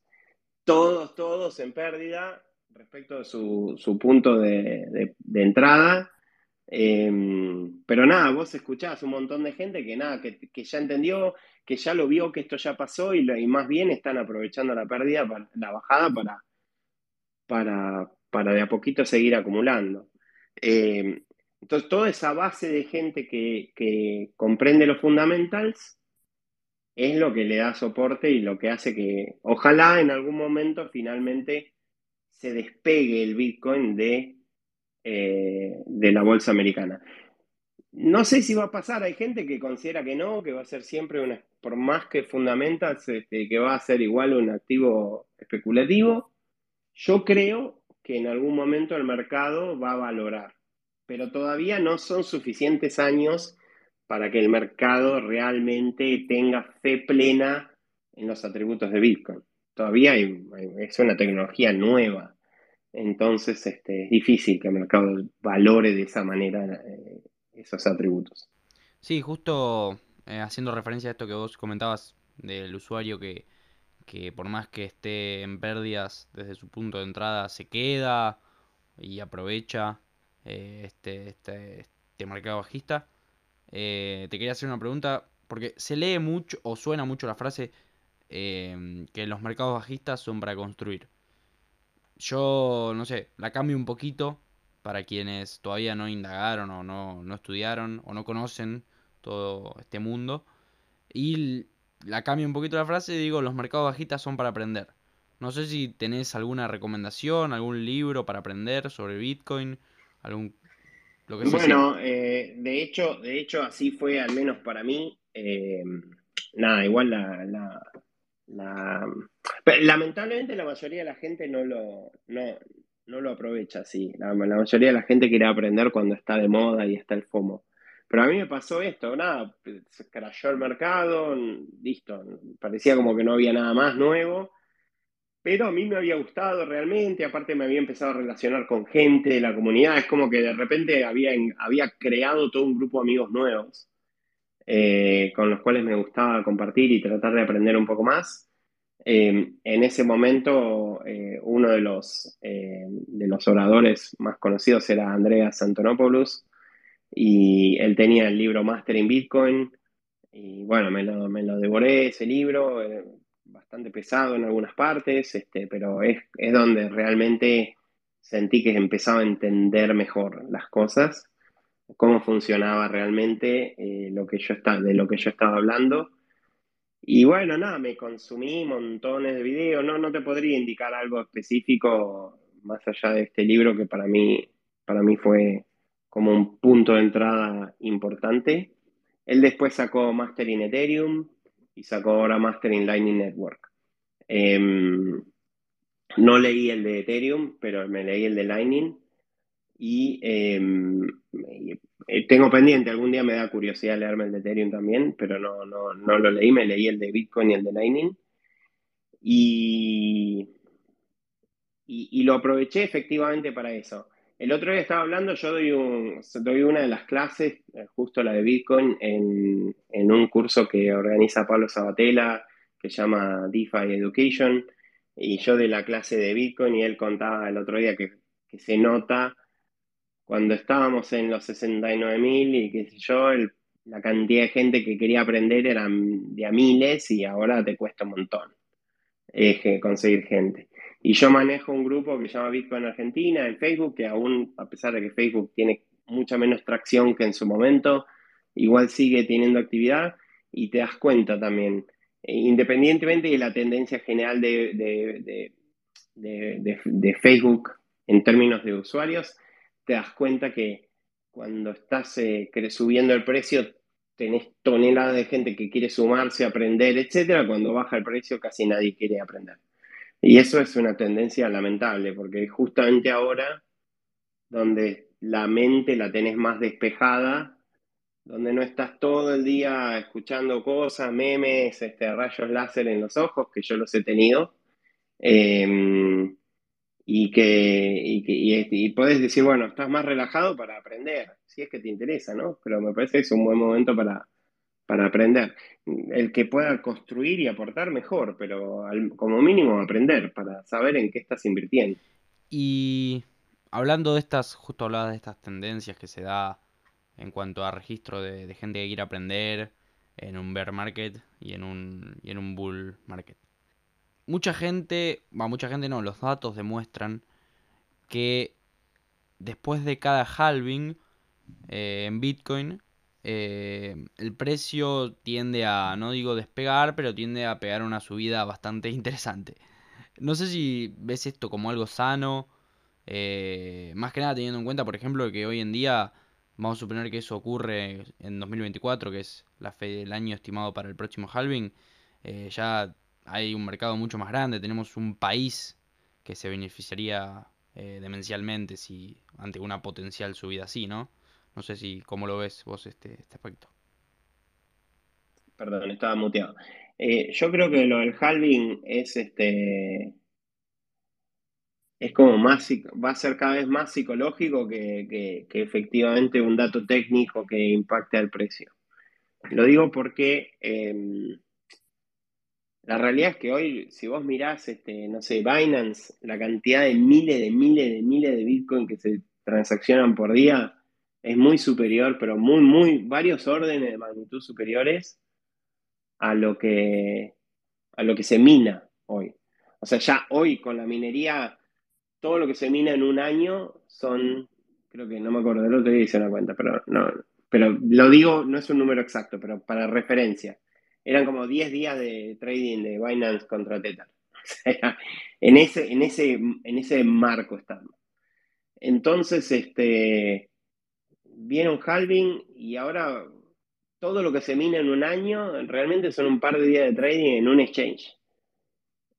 Todos, todos en pérdida respecto a su, punto de, de entrada Em, pero nada, vos escuchás un montón de gente que nada, que, ya entendió, que ya lo vio, que esto ya pasó y, más bien están aprovechando la pérdida, la bajada para, para, para de a poquito seguir acumulando. Em, entonces, toda esa base de gente que, que comprende los fundamentals es lo que le da soporte y lo que hace que, ojalá en algún momento finalmente se despegue el Bitcoin de eh, de la bolsa americana. No sé si va a pasar, hay gente que considera que no, que va a ser siempre una, por más que fundamentas, este, que va a ser igual un activo especulativo. Yo creo que en algún momento el mercado va a valorar, pero todavía no son suficientes años para que el mercado realmente tenga fe plena en los atributos de Bitcoin. Todavía es una tecnología nueva, entonces este, es difícil que el mercado valore de esa manera eh, esos atributos. Sí, justo eh, haciendo referencia a esto que vos comentabas del usuario que, por más que esté en pérdidas desde su punto de entrada se queda y aprovecha eh, este, este, este, mercado bajista. te quería hacer una pregunta, porque se lee mucho o suena mucho la frase que los mercados bajistas son para construir. Yo, no sé, la cambio un poquito para quienes todavía no indagaron o no, no estudiaron o no conocen todo este mundo. Y la cambio un poquito la frase y digo, los mercados bajistas son para aprender. No sé si tenés alguna recomendación, algún libro para aprender sobre Bitcoin, algún lo que Bueno, eh, de hecho, de hecho así fue al menos para mí. Eh, nada, igual la, la, lamentablemente la mayoría de la gente no lo, no, lo aprovecha así. La, mayoría de la gente quiere aprender cuando está de moda y está el FOMO. Pero a mí me pasó esto, nada, se crashó el mercado, listo, parecía como que no había nada más nuevo, pero a mí me había gustado realmente, aparte me había empezado a relacionar con gente de la comunidad, es como que de repente había, había creado todo un grupo de amigos nuevos. Eh, con los cuales me gustaba compartir y tratar de aprender un poco más. Eh, en ese momento, eh, uno de los, de los oradores más conocidos era Andreas Antonopoulos, y él tenía el libro Master in Bitcoin, y bueno, me lo, me lo devoré ese libro, bastante pesado en algunas partes, este, pero es, es donde realmente sentí que empezaba a entender mejor las cosas cómo funcionaba realmente eh, lo que yo estaba, de lo que yo estaba hablando. Y bueno, nada, me consumí montones de videos, no, no te podría indicar algo específico más allá de este libro que para mí, para mí fue como un punto de entrada importante. Él después sacó Master in Ethereum y sacó ahora Master in Lightning Network. Em, no leí el de Ethereum, pero me leí el de Lightning y eh, tengo pendiente, algún día me da curiosidad leerme el de Ethereum también, pero no, no, no lo leí, me leí el de Bitcoin y el de Lightning. Y, y, lo aproveché efectivamente para eso. El otro día estaba hablando, yo doy, un, doy una de las clases, eh, justo la de Bitcoin, en, en un curso que organiza Pablo Sabatella, que se llama DeFi Education, y yo de la clase de Bitcoin, y él contaba el otro día que se nota cuando estábamos en los 69.000 y qué sé yo, la cantidad de gente que quería aprender eran de a miles y ahora te cuesta un montón eh, conseguir gente. Y yo manejo un grupo que se llama Bitcoin Argentina en Facebook, que aún, a pesar de que Facebook tiene mucha menos tracción que en su momento, igual sigue teniendo actividad y te das cuenta también, eh, independientemente de la tendencia general de, de Facebook en términos de usuarios, te das cuenta que cuando estás eh, subiendo el precio tenés toneladas de gente que quiere sumarse, aprender, etcétera. Cuando baja el precio casi nadie quiere aprender. Y eso es una tendencia lamentable, porque justamente ahora, donde la mente la tenés más despejada, donde no estás todo el día escuchando cosas, memes, este, rayos láser en los ojos, que yo los he tenido, eh, y que, y, puedes decir, bueno, estás más relajado para aprender, si es que te interesa, ¿no? Pero me parece que es un buen momento para, para aprender. El que pueda construir y aportar mejor, pero como mínimo aprender para saber en qué estás invirtiendo. Y hablando de estas, justo hablabas de estas tendencias que se da en cuanto a registro de, gente que quiere aprender en un bear market y en un, y en un bull market mucha gente, va, mucha gente no, los datos demuestran que después de cada halving eh, en Bitcoin, eh, el precio tiende a, no digo despegar, pero tiende a pegar una subida bastante interesante. No sé si ves esto como algo sano, eh, más que nada teniendo en cuenta, por ejemplo, que hoy en día, vamos a suponer que eso ocurre en 2024, que es la fe del año estimado para el próximo halving, ya hay un mercado mucho más grande, tenemos un país que se beneficiaría eh, demencialmente si ante una potencial subida así, ¿no? No sé si cómo lo ves vos este, este aspecto. Perdón, estaba muteado. Eh, yo creo que lo del halving es este es como más va a ser cada vez más psicológico que, efectivamente un dato técnico que impacte al precio. Lo digo porque em, la realidad es que hoy, si vos mirás, este, no sé, Binance, la cantidad de miles de miles de miles de Bitcoin que se transaccionan por día es muy superior, pero muy, muy, varios órdenes de magnitud superiores a lo que, a lo que se mina hoy. O sea, ya hoy con la minería, todo lo que se mina en un año son, creo que no me acuerdo, del otro día hice una cuenta, pero no, pero lo digo, no es un número exacto, pero para referencia. Eran como 10 días de trading de Binance contra Tether. O sea, en ese, en ese, en ese marco estamos. Entonces, este, viene un halving y ahora todo lo que se mina en un año realmente son un par de días de trading en un exchange.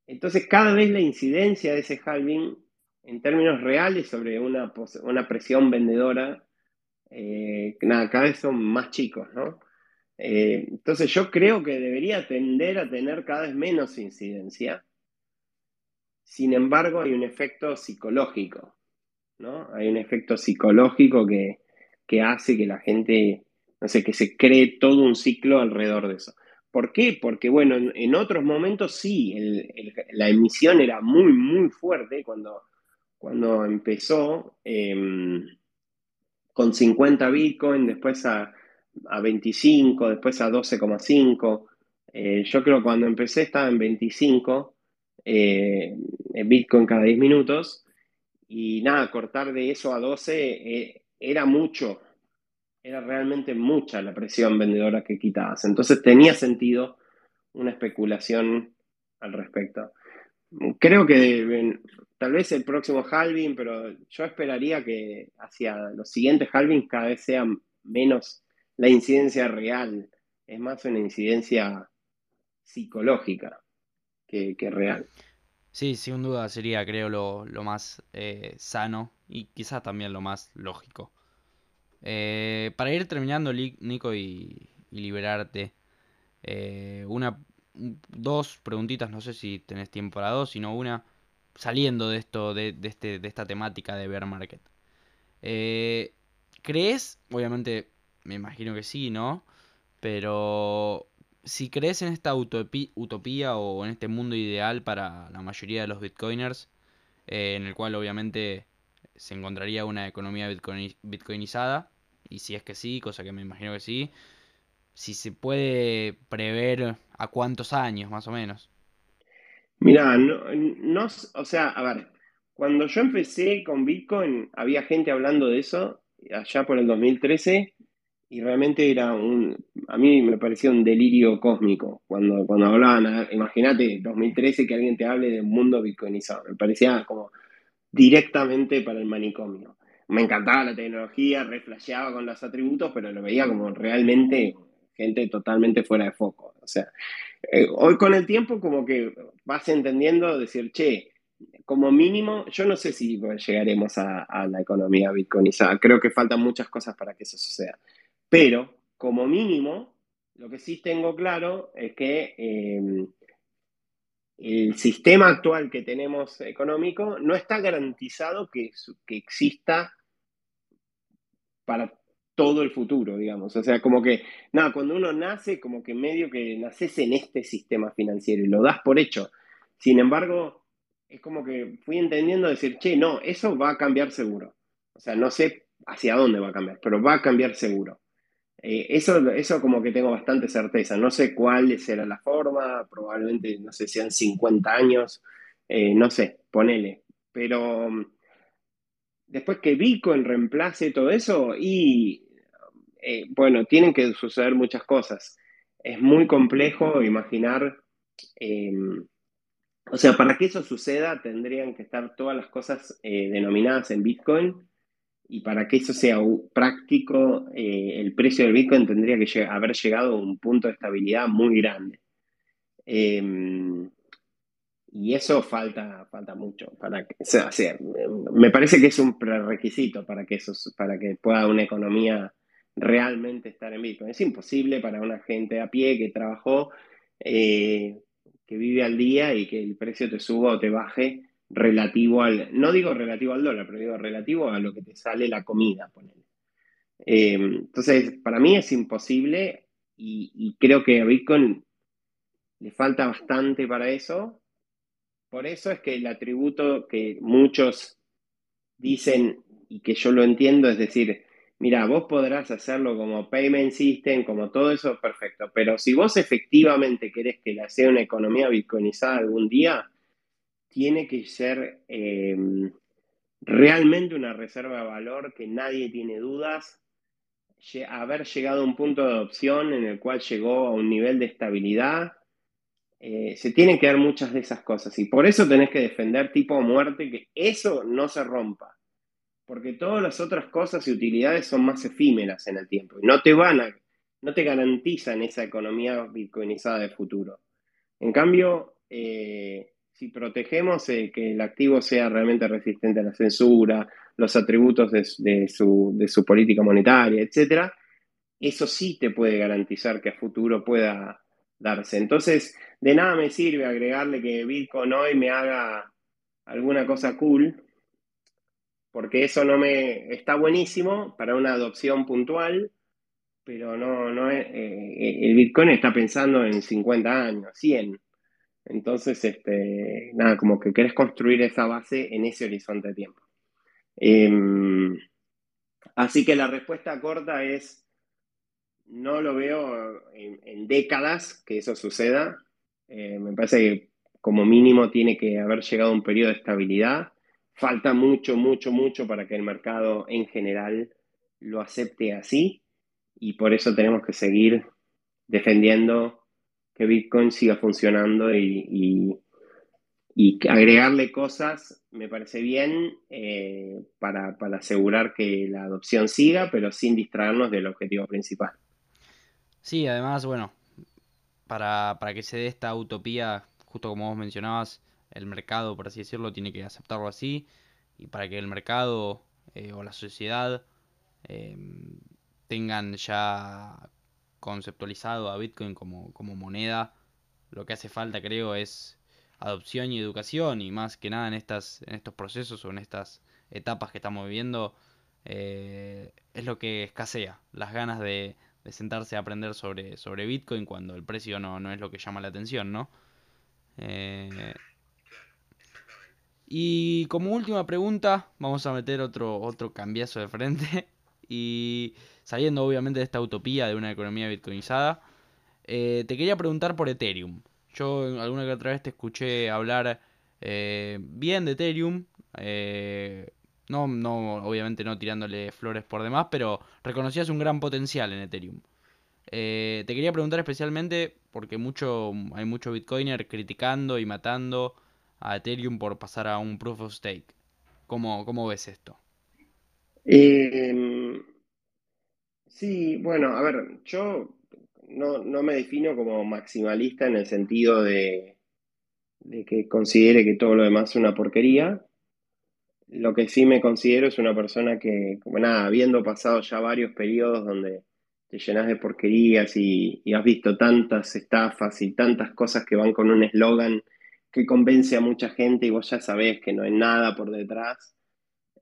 Entonces, cada vez la incidencia de ese halving en términos reales sobre una, una presión vendedora, eh, nada, cada vez son más chicos, ¿no? Eh, entonces, yo creo que debería tender a tener cada vez menos incidencia. Sin embargo, hay un efecto psicológico, ¿no? Hay un efecto psicológico que, que hace que la gente no sé, que se cree todo un ciclo alrededor de eso. ¿Por qué? Porque, bueno, en, otros momentos sí, la emisión era muy, muy fuerte cuando, cuando empezó em, con 50 Bitcoin, después a, 25, después a 12,5. Eh, yo creo que cuando empecé estaba en 25 eh, Bitcoin cada 10 minutos. Y nada, cortar de eso a 12 eh, era mucho, era realmente mucha la presión vendedora que quitabas. Entonces tenía sentido una especulación al respecto. Creo que tal vez el próximo halving, pero yo esperaría que hacia los siguientes halvings cada vez sea menos la incidencia real, es más una incidencia psicológica que, real. Sí, sin duda sería, creo, lo, más eh, sano y quizás también lo más lógico. Eh, para ir terminando, Nico, y, liberarte, eh, una, dos preguntitas, no sé si tenés tiempo para dos, sino una saliendo de esto, de, este, de esta temática de bear market. ¿Crees? Obviamente, me imagino que sí, ¿no? Pero si crees en esta utopía o en este mundo ideal para la mayoría de los bitcoiners, en el cual obviamente se encontraría una economía bitcoinizada, y si es que sí, cosa que me imagino que sí, si se puede prever a cuántos años más o menos. Mira, no, o sea, a ver, cuando yo empecé con Bitcoin había gente hablando de eso allá por el 2013 y realmente era un, a mí me parecía un delirio cósmico cuando, cuando hablaban, imagínate, 2013 que alguien te hable de un mundo bitcoinizado, me parecía como directamente para el manicomio. Me encantaba la tecnología, reflasheaba con los atributos, pero lo veía como realmente gente totalmente fuera de foco. O sea, eh, hoy con el tiempo como que vas entendiendo, decir, che, como mínimo, yo no sé si llegaremos a, la economía bitcoinizada. Creo que faltan muchas cosas para que eso suceda. Pero, como mínimo, lo que sí tengo claro es que eh, el sistema actual que tenemos económico no está garantizado que, que exista para todo el futuro, digamos. O sea, como que, nada, cuando uno nace, como que medio que naces en este sistema financiero y lo das por hecho. Sin embargo, es como que fui entendiendo decir, che, no, eso va a cambiar seguro. O sea, no sé hacia dónde va a cambiar, pero va a cambiar seguro. Eh, eso, eso como que tengo bastante certeza. No sé cuál será la forma, probablemente, no sé, sean 50 años, eh, no sé, ponele. Pero mm, después que Bitcoin reemplace todo eso, y eh, bueno, tienen que suceder muchas cosas. Es muy complejo imaginar, o sea, para que eso suceda tendrían que estar todas las cosas denominadas en Bitcoin y para que eso sea práctico, eh, el precio del Bitcoin tendría que haber llegado a un punto de estabilidad muy grande. Em, Y eso falta, falta mucho para que, me parece que es un prerequisito para que eso, para que pueda una economía realmente estar en Bitcoin. Es imposible para una gente a pie que trabajó, eh, que vive al día y que el precio te suba o te baje relativo al, no digo relativo al dólar, pero digo relativo a lo que te sale la comida, eh, entonces, para mí es imposible y, y creo que a Bitcoin le falta bastante para eso. Por eso es que el atributo que muchos dicen y que yo lo entiendo, es decir, mira, vos podrás hacerlo como payment system, como todo eso, perfecto, pero si vos efectivamente querés que la sea una economía bitcoinizada algún día, tiene que ser em, realmente una reserva de valor que nadie tiene dudas, haber llegado a un punto de adopción en el cual llegó a un nivel de estabilidad. Eh, se tienen que dar muchas de esas cosas y por eso tenés que defender tipo muerte que eso no se rompa porque todas las otras cosas y utilidades son más efímeras en el tiempo y no te van a, no te garantizan esa economía bitcoinizada de futuro. En cambio, eh, si protegemos eh, que el activo sea realmente resistente a la censura, los atributos de, su, de su, política monetaria, etc., eso sí te puede garantizar que a futuro pueda darse. Entonces, de nada me sirve agregarle que Bitcoin hoy me haga alguna cosa cool, porque eso no me está buenísimo para una adopción puntual, pero no, no es, eh, el Bitcoin está pensando en 50 años, 100. Entonces, este, nada, como que querés construir esa base en ese horizonte de tiempo. Em, así que la respuesta corta es, no lo veo en, décadas que eso suceda. Eh, me parece que como mínimo tiene que haber llegado un periodo de estabilidad Falta mucho, mucho, mucho para que el mercado en general lo acepte así y por eso tenemos que seguir defendiendo que Bitcoin siga funcionando y, agregarle cosas me parece bien eh, para, asegurar que la adopción siga, pero sin distraernos del objetivo principal. Sí, además, bueno, para, para que se dé esta utopía, justo como vos mencionabas, el mercado, por así decirlo, tiene que aceptarlo así. Y para que el mercado eh, o la sociedad em, tengan ya conceptualizado a Bitcoin como, como moneda, lo que hace falta, creo, es adopción y educación. Y más que nada en, estas, en estos procesos o en estas etapas que estamos viviendo, eh, es lo que escasea. Las ganas de, sentarse a aprender sobre, sobre Bitcoin cuando el precio no, no es lo que llama la atención, ¿no? Eh, y como última pregunta, vamos a meter otro, otro cambiazo de frente. Y saliendo obviamente de esta utopía de una economía bitcoinizada, eh, te quería preguntar por Ethereum. Yo alguna que otra vez te escuché hablar eh, bien de Ethereum. Eh, no, no, obviamente no tirándole flores por demás, pero reconocías un gran potencial en Ethereum. te quería preguntar especialmente porque mucho, hay mucho bitcoiner criticando y matando a Ethereum por pasar a un proof of stake. ¿Cómo, cómo ves esto? Em, sí, bueno, a ver, yo no, me defino como maximalista en el sentido de, de que considere que todo lo demás es una porquería. Lo que sí me considero es una persona que, como nada, habiendo pasado ya varios periodos donde te llenas de porquerías y, y has visto tantas estafas y tantas cosas que van con un eslogan que convence a mucha gente y vos ya sabés que no hay nada por detrás.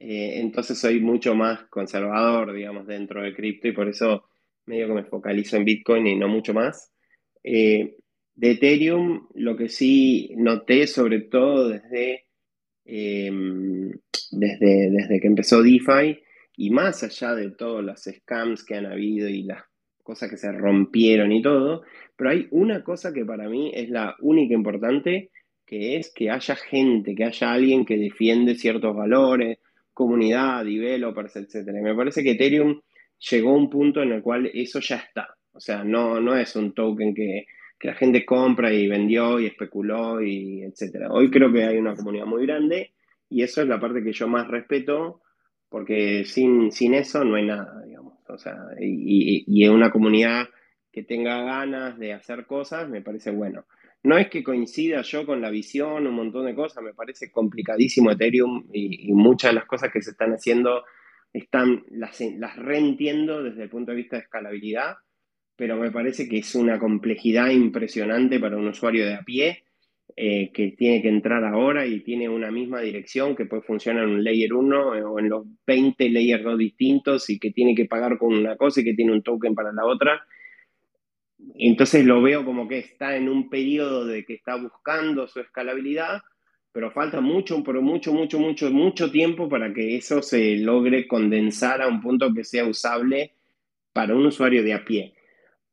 Eh, entonces soy mucho más conservador, digamos, dentro de cripto y por eso medio que me focalizo en Bitcoin y no mucho más. Eh, de Ethereum, lo que sí noté, sobre todo desde, em, desde, desde que empezó DeFi y más allá de todos los scams que han habido y las cosas que se rompieron y todo, pero hay una cosa que para mí es la única importante que es que haya gente, que haya alguien que defiende ciertos valores, comunidad, developers, etc. Me parece que Ethereum llegó a un punto en el cual eso ya está. O sea, no, no es un token que, la gente compra y vendió y especuló y etc. Hoy creo que hay una comunidad muy grande y eso es la parte que yo más respeto porque sin, sin eso no hay nada, digamos. O sea, y, y, y una comunidad que tenga ganas de hacer cosas me parece bueno. No es que coincida yo con la visión, un montón de cosas, me parece complicadísimo Ethereum y, muchas de las cosas que se están haciendo están, las, las reentiendo desde el punto de vista de escalabilidad, pero me parece que es una complejidad impresionante para un usuario de a pie eh, que tiene que entrar ahora y tiene una misma dirección que puede funcionar en un layer 1 eh, o en los 20 layers 2 distintos y que tiene que pagar con una cosa y que tiene un token para la otra. Entonces lo veo como que está en un periodo de que está buscando su escalabilidad, pero falta mucho, pero mucho, mucho, mucho, mucho tiempo para que eso se logre condensar a un punto que sea usable para un usuario de a pie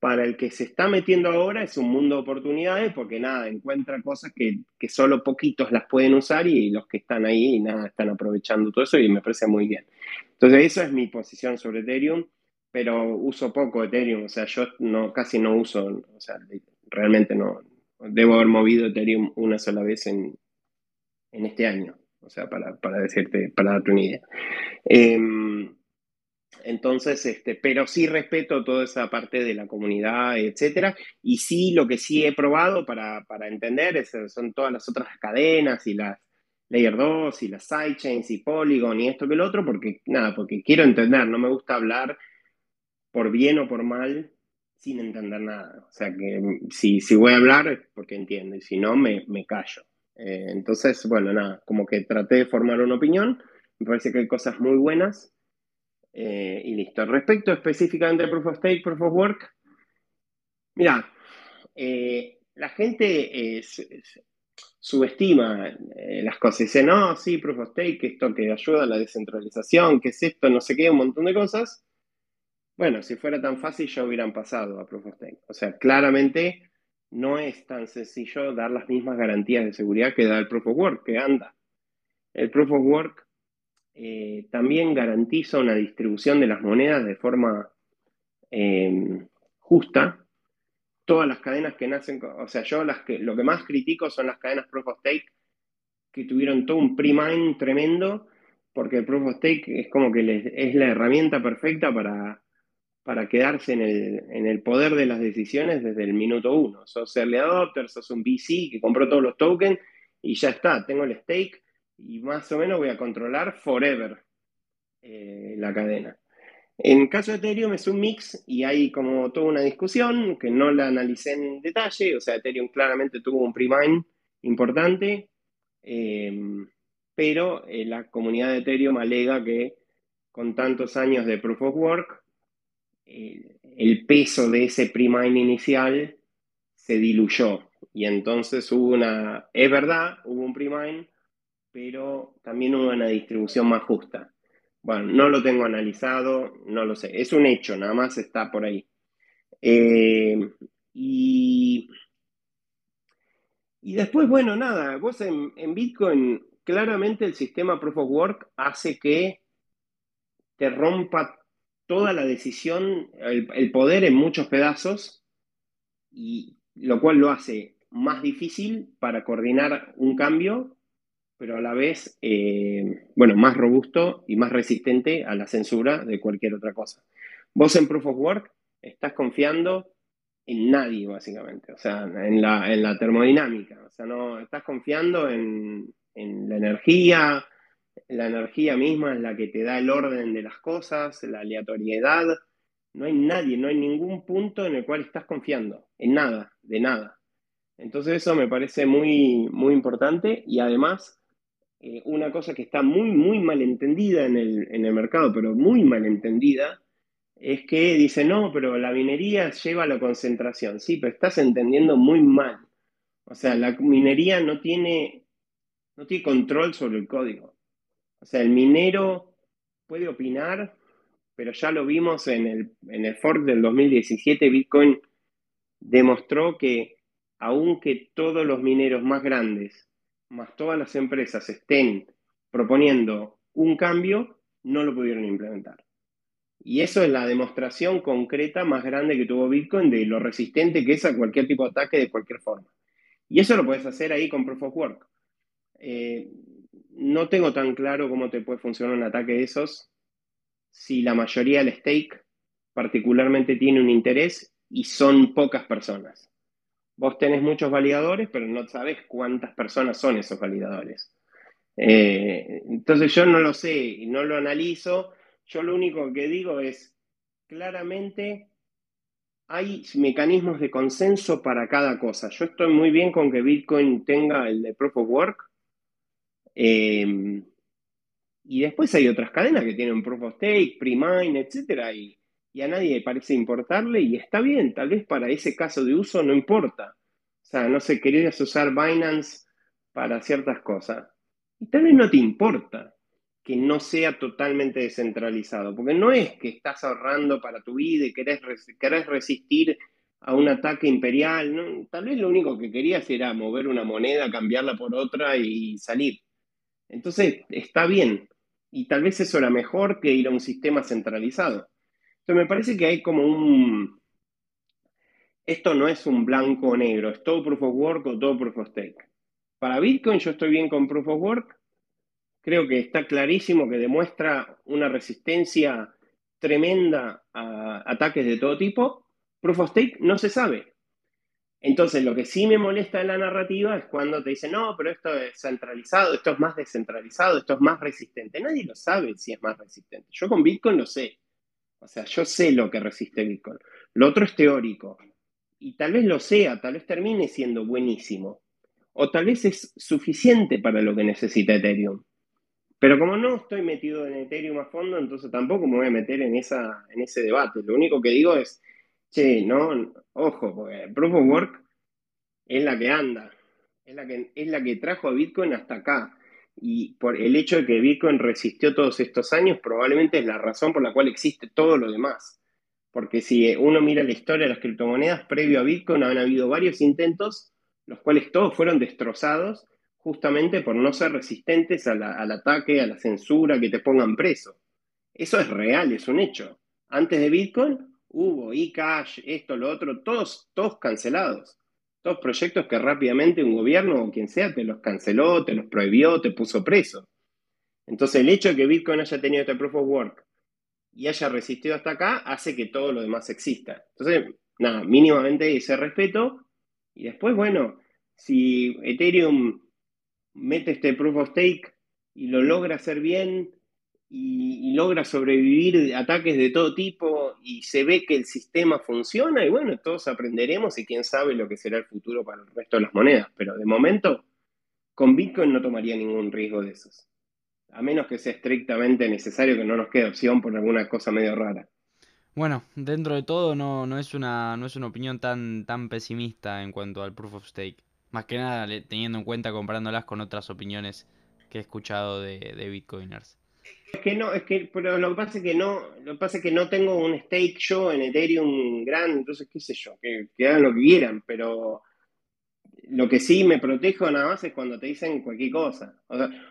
para el que se está metiendo ahora es un mundo de oportunidades porque nada, encuentra cosas que, que, solo poquitos las pueden usar y los que están ahí nada, están aprovechando todo eso y me parece muy bien. Entonces, eso es mi posición sobre Ethereum, pero uso poco Ethereum, o sea, yo no, casi no uso, o sea, realmente no, debo haber movido Ethereum una sola vez en, en este año, o sea, para, para decirte, para darte una idea. Eh, entonces, este, pero sí respeto toda esa parte de la comunidad, etcétera. Y sí, lo que sí he probado para, entender son todas las otras cadenas y las Layer 2 y las sidechains y Polygon y esto que el otro, porque nada, porque quiero entender, no me gusta hablar por bien o por mal sin entender nada. O sea que si, si voy a hablar es porque entiendo y si no, me, me callo. Eh, entonces, bueno, nada, como que traté de formar una opinión. Me parece que hay cosas muy buenas eh, y listo. Respecto específicamente al Proof of Stake, Proof of Work, mira, eh, la gente subestima las cosas. Dice, no, sí, Proof of Stake, esto que ayuda a la descentralización, que es esto, no sé qué, un montón de cosas. Bueno, si fuera tan fácil ya hubieran pasado a Proof of Stake. O sea, claramente no es tan sencillo dar las mismas garantías de seguridad que da el Proof of Work, que anda. El Proof of Work eh, también garantiza una distribución de las monedas de forma eh, justa. Todas las cadenas que nacen, o sea, yo las que, lo que más critico son las cadenas Proof of Stake que tuvieron todo un pre-mine tremendo, porque el Proof of Stake es como que es la herramienta perfecta para, para quedarse en el, en el, poder de las decisiones desde el minuto uno. Sos early adopter, sos un VC que compró todos los tokens y ya está, tengo el stake y más o menos voy a controlar forever eh, la cadena. En caso de Ethereum es un mix y hay como toda una discusión que no la analicé en detalle, o sea, Ethereum claramente tuvo un pre-mine importante, em, pero eh, la comunidad de Ethereum alega que con tantos años de proof of work, eh, el peso de ese pre-mine inicial se diluyó y entonces hubo una, es verdad, hubo un pre-mine, pero también hubo una distribución más justa. Bueno, no lo tengo analizado, no lo sé. Es un hecho, nada más está por ahí. Eh, y, y después, bueno, nada, vos en, Bitcoin, claramente el sistema Proof of Work hace que te rompa toda la decisión, el, poder en muchos pedazos, y lo cual lo hace más difícil para coordinar un cambio pero a la vez, eh, bueno, más robusto y más resistente a la censura de cualquier otra cosa. Vos en Proof of Work estás confiando en nadie, básicamente, o sea, en la, en la termodinámica, o sea, no, estás confiando en, en la energía, la energía misma es la que te da el orden de las cosas, la aleatoriedad, no hay nadie, no hay ningún punto en el cual estás confiando, en nada, de nada. Entonces eso me parece muy, muy importante y además eh, una cosa que está muy, muy mal entendida en el, mercado, pero muy mal entendida, es que dice, no, pero la minería lleva a la concentración. Sí, pero estás entendiendo muy mal. O sea, la minería no tiene, no tiene control sobre el código. O sea, el minero puede opinar, pero ya lo vimos en el, en el fork del 2017, Bitcoin demostró que aunque todos los mineros más grandes más todas las empresas estén proponiendo un cambio, no lo pudieron implementar. Y eso es la demostración concreta más grande que tuvo Bitcoin de lo resistente que es a cualquier tipo de ataque de cualquier forma. Y eso lo puedes hacer ahí con Proof of Work. Eh, no tengo tan claro cómo te puede funcionar un ataque de esos si la mayoría del stake particularmente tiene un interés y son pocas personas. vos tenés muchos validadores, pero no sabés cuántas personas son esos validadores. Eh, entonces yo no lo sé y no lo analizo. Yo lo único que digo es, claramente hay mecanismos de consenso para cada cosa. Yo estoy muy bien con que Bitcoin tenga el de Proof of Work. Eh, y después hay otras cadenas que tienen Proof of Stake, Pre-Mine, etc. Y, a nadie parece importarle y está bien, tal vez para ese caso de uso no importa. O sea, no sé, querías usar Binance para ciertas cosas. Y tal vez no te importa que no sea totalmente descentralizado, porque no es que estás ahorrando para tu vida y querés resistir a un ataque imperial, tal vez lo único que querías era mover una moneda, cambiarla por otra y salir. Entonces, está bien, y tal vez eso era mejor que ir a un sistema centralizado. Entonces, me parece que hay como un... Esto no es un blanco o negro, es todo proof of work o todo proof of stake. Para Bitcoin yo estoy bien con proof of work, creo que está clarísimo que demuestra una resistencia tremenda a ataques de todo tipo. Proof of Stake no se sabe. Entonces, lo que sí me molesta en la narrativa es cuando te dicen, no, pero esto es centralizado, esto es más descentralizado, esto es más resistente. Nadie lo sabe si es más resistente. Yo con Bitcoin lo sé. O sea, yo sé lo que resiste Bitcoin. Lo otro es teórico. Y tal vez lo sea, tal vez termine siendo buenísimo. O tal vez es suficiente para lo que necesita Ethereum. Pero como no estoy metido en Ethereum a fondo, entonces tampoco me voy a meter en, esa, en ese debate. Lo único que digo es, che, no, ojo, porque Proof of Work es la que anda, es la que, es la que trajo a Bitcoin hasta acá. Y por el hecho de que Bitcoin resistió todos estos años, probablemente es la razón por la cual existe todo lo demás. Porque si uno mira la historia de las criptomonedas, previo a Bitcoin han habido varios intentos, los cuales todos fueron destrozados justamente por no ser resistentes al ataque, a la censura, que te pongan preso. Eso es real, es un hecho. Antes de Bitcoin hubo eCash, esto, lo otro, todos, todos cancelados. Todos proyectos que rápidamente un gobierno o quien sea te los canceló, te los prohibió, te puso preso. Entonces el hecho de que Bitcoin haya tenido este proof of work y haya resistido hasta acá hace que todo lo demás exista. Entonces, nada, mínimamente ese respeto. Y después, bueno, si Ethereum mete este proof of stake y lo logra hacer bien y, logra sobrevivir ataques de todo tipo y se ve que el sistema funciona y bueno, todos aprenderemos y quién sabe lo que será el futuro para el resto de las monedas. Pero de momento, con Bitcoin no tomaría ningún riesgo de esos. A menos que sea estrictamente necesario que no nos quede opción por alguna cosa medio rara. Bueno, dentro de todo no, no, es, una, no es una opinión tan, tan pesimista en cuanto al proof of stake. Más que nada teniendo en cuenta comparándolas con otras opiniones que he escuchado de, bitcoiners. Es que no, es que, pero lo que pasa es que no, lo que pasa es que no tengo un stake yo en Ethereum grande, entonces qué sé yo, que, hagan lo que quieran, pero lo que sí me protejo nada más es cuando te dicen cualquier cosa.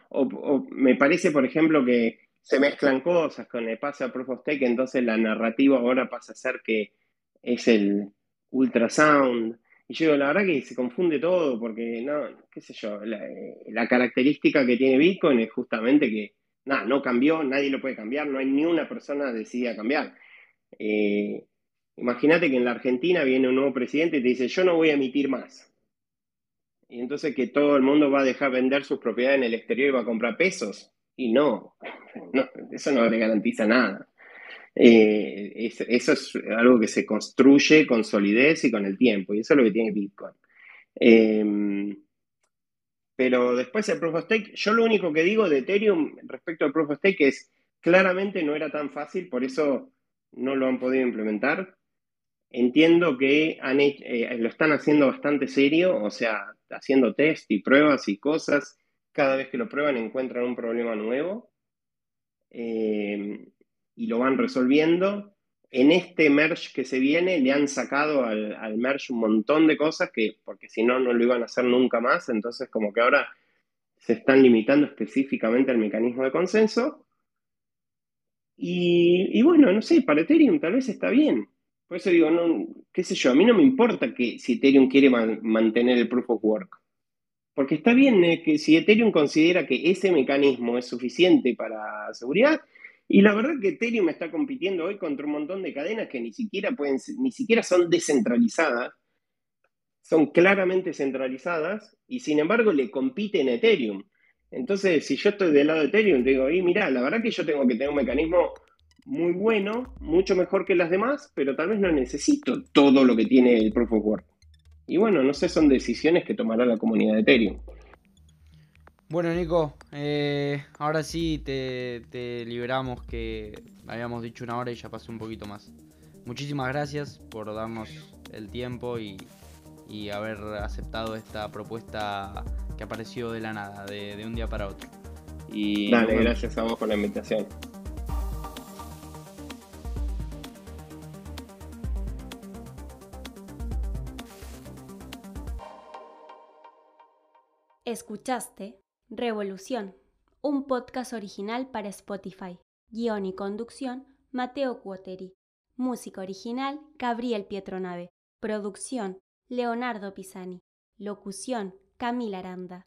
O, me parece, por ejemplo, que se mezclan cosas con el pase a Proof of Stake, entonces la narrativa ahora pasa a ser que es el ultrasound y yo digo, la verdad que se confunde todo, porque no, qué sé yo, la, característica que tiene Bitcoin es justamente que, nada, no cambió, nadie lo puede cambiar, no hay ni una persona decidida cambiar. Eh, imagínate que en la Argentina viene un nuevo presidente y te dice, yo no voy a emitir más. Y entonces que todo el mundo va a dejar vender sus propiedades en el exterior y va a comprar pesos. Y no, eso no le garantiza nada. Eh, eso es algo que se construye con solidez y con el tiempo, y eso es lo que tiene Bitcoin. Em, pero después el Proof of Stake, yo lo único que digo de Ethereum respecto al Proof of Stake es claramente no era tan fácil, por eso no lo han podido implementar. Entiendo que eh, lo están haciendo bastante serio, o sea, haciendo test y pruebas y cosas. Cada vez que lo prueban encuentran un problema nuevo. Eh, y lo van resolviendo. En este merge que se viene le han sacado al, merge un montón de cosas que, porque si no, no lo iban a hacer nunca más. Entonces, como que ahora se están limitando específicamente al mecanismo de consenso. Y, bueno, no sé, para Ethereum tal vez está bien. Por eso digo, no, qué sé yo, a mí no me importa que si Ethereum quiere mantener el proof of work. Porque está bien eh, que si Ethereum considera que ese mecanismo es suficiente para seguridad, y la verdad que Ethereum está compitiendo hoy contra un montón de cadenas que ni siquiera pueden, ni siquiera son descentralizadas. son claramente centralizadas y sin embargo le compiten Ethereum. Entonces, si yo estoy del lado de Ethereum, digo, y mira, la verdad que yo tengo que tener un mecanismo muy bueno, mucho mejor que las demás, pero tal vez no necesito todo lo que tiene el Proof of Work. Y bueno, no sé, son decisiones que tomará la comunidad de Ethereum. Bueno, Nico, eh, ahora sí te, te, liberamos que habíamos dicho una hora y ya pasó un poquito más. Muchísimas gracias por darnos el tiempo y, y haber aceptado esta propuesta que apareció de la nada, de, de un día para otro. Y Dale, gracias a vos por la invitación. Escuchaste Revolución, un podcast original para Spotify. Guión y conducción, Mateo Cuoteri. Música original, Gabriel Pietronave. Producción, Leonardo Pisani. Locución, Camila Aranda.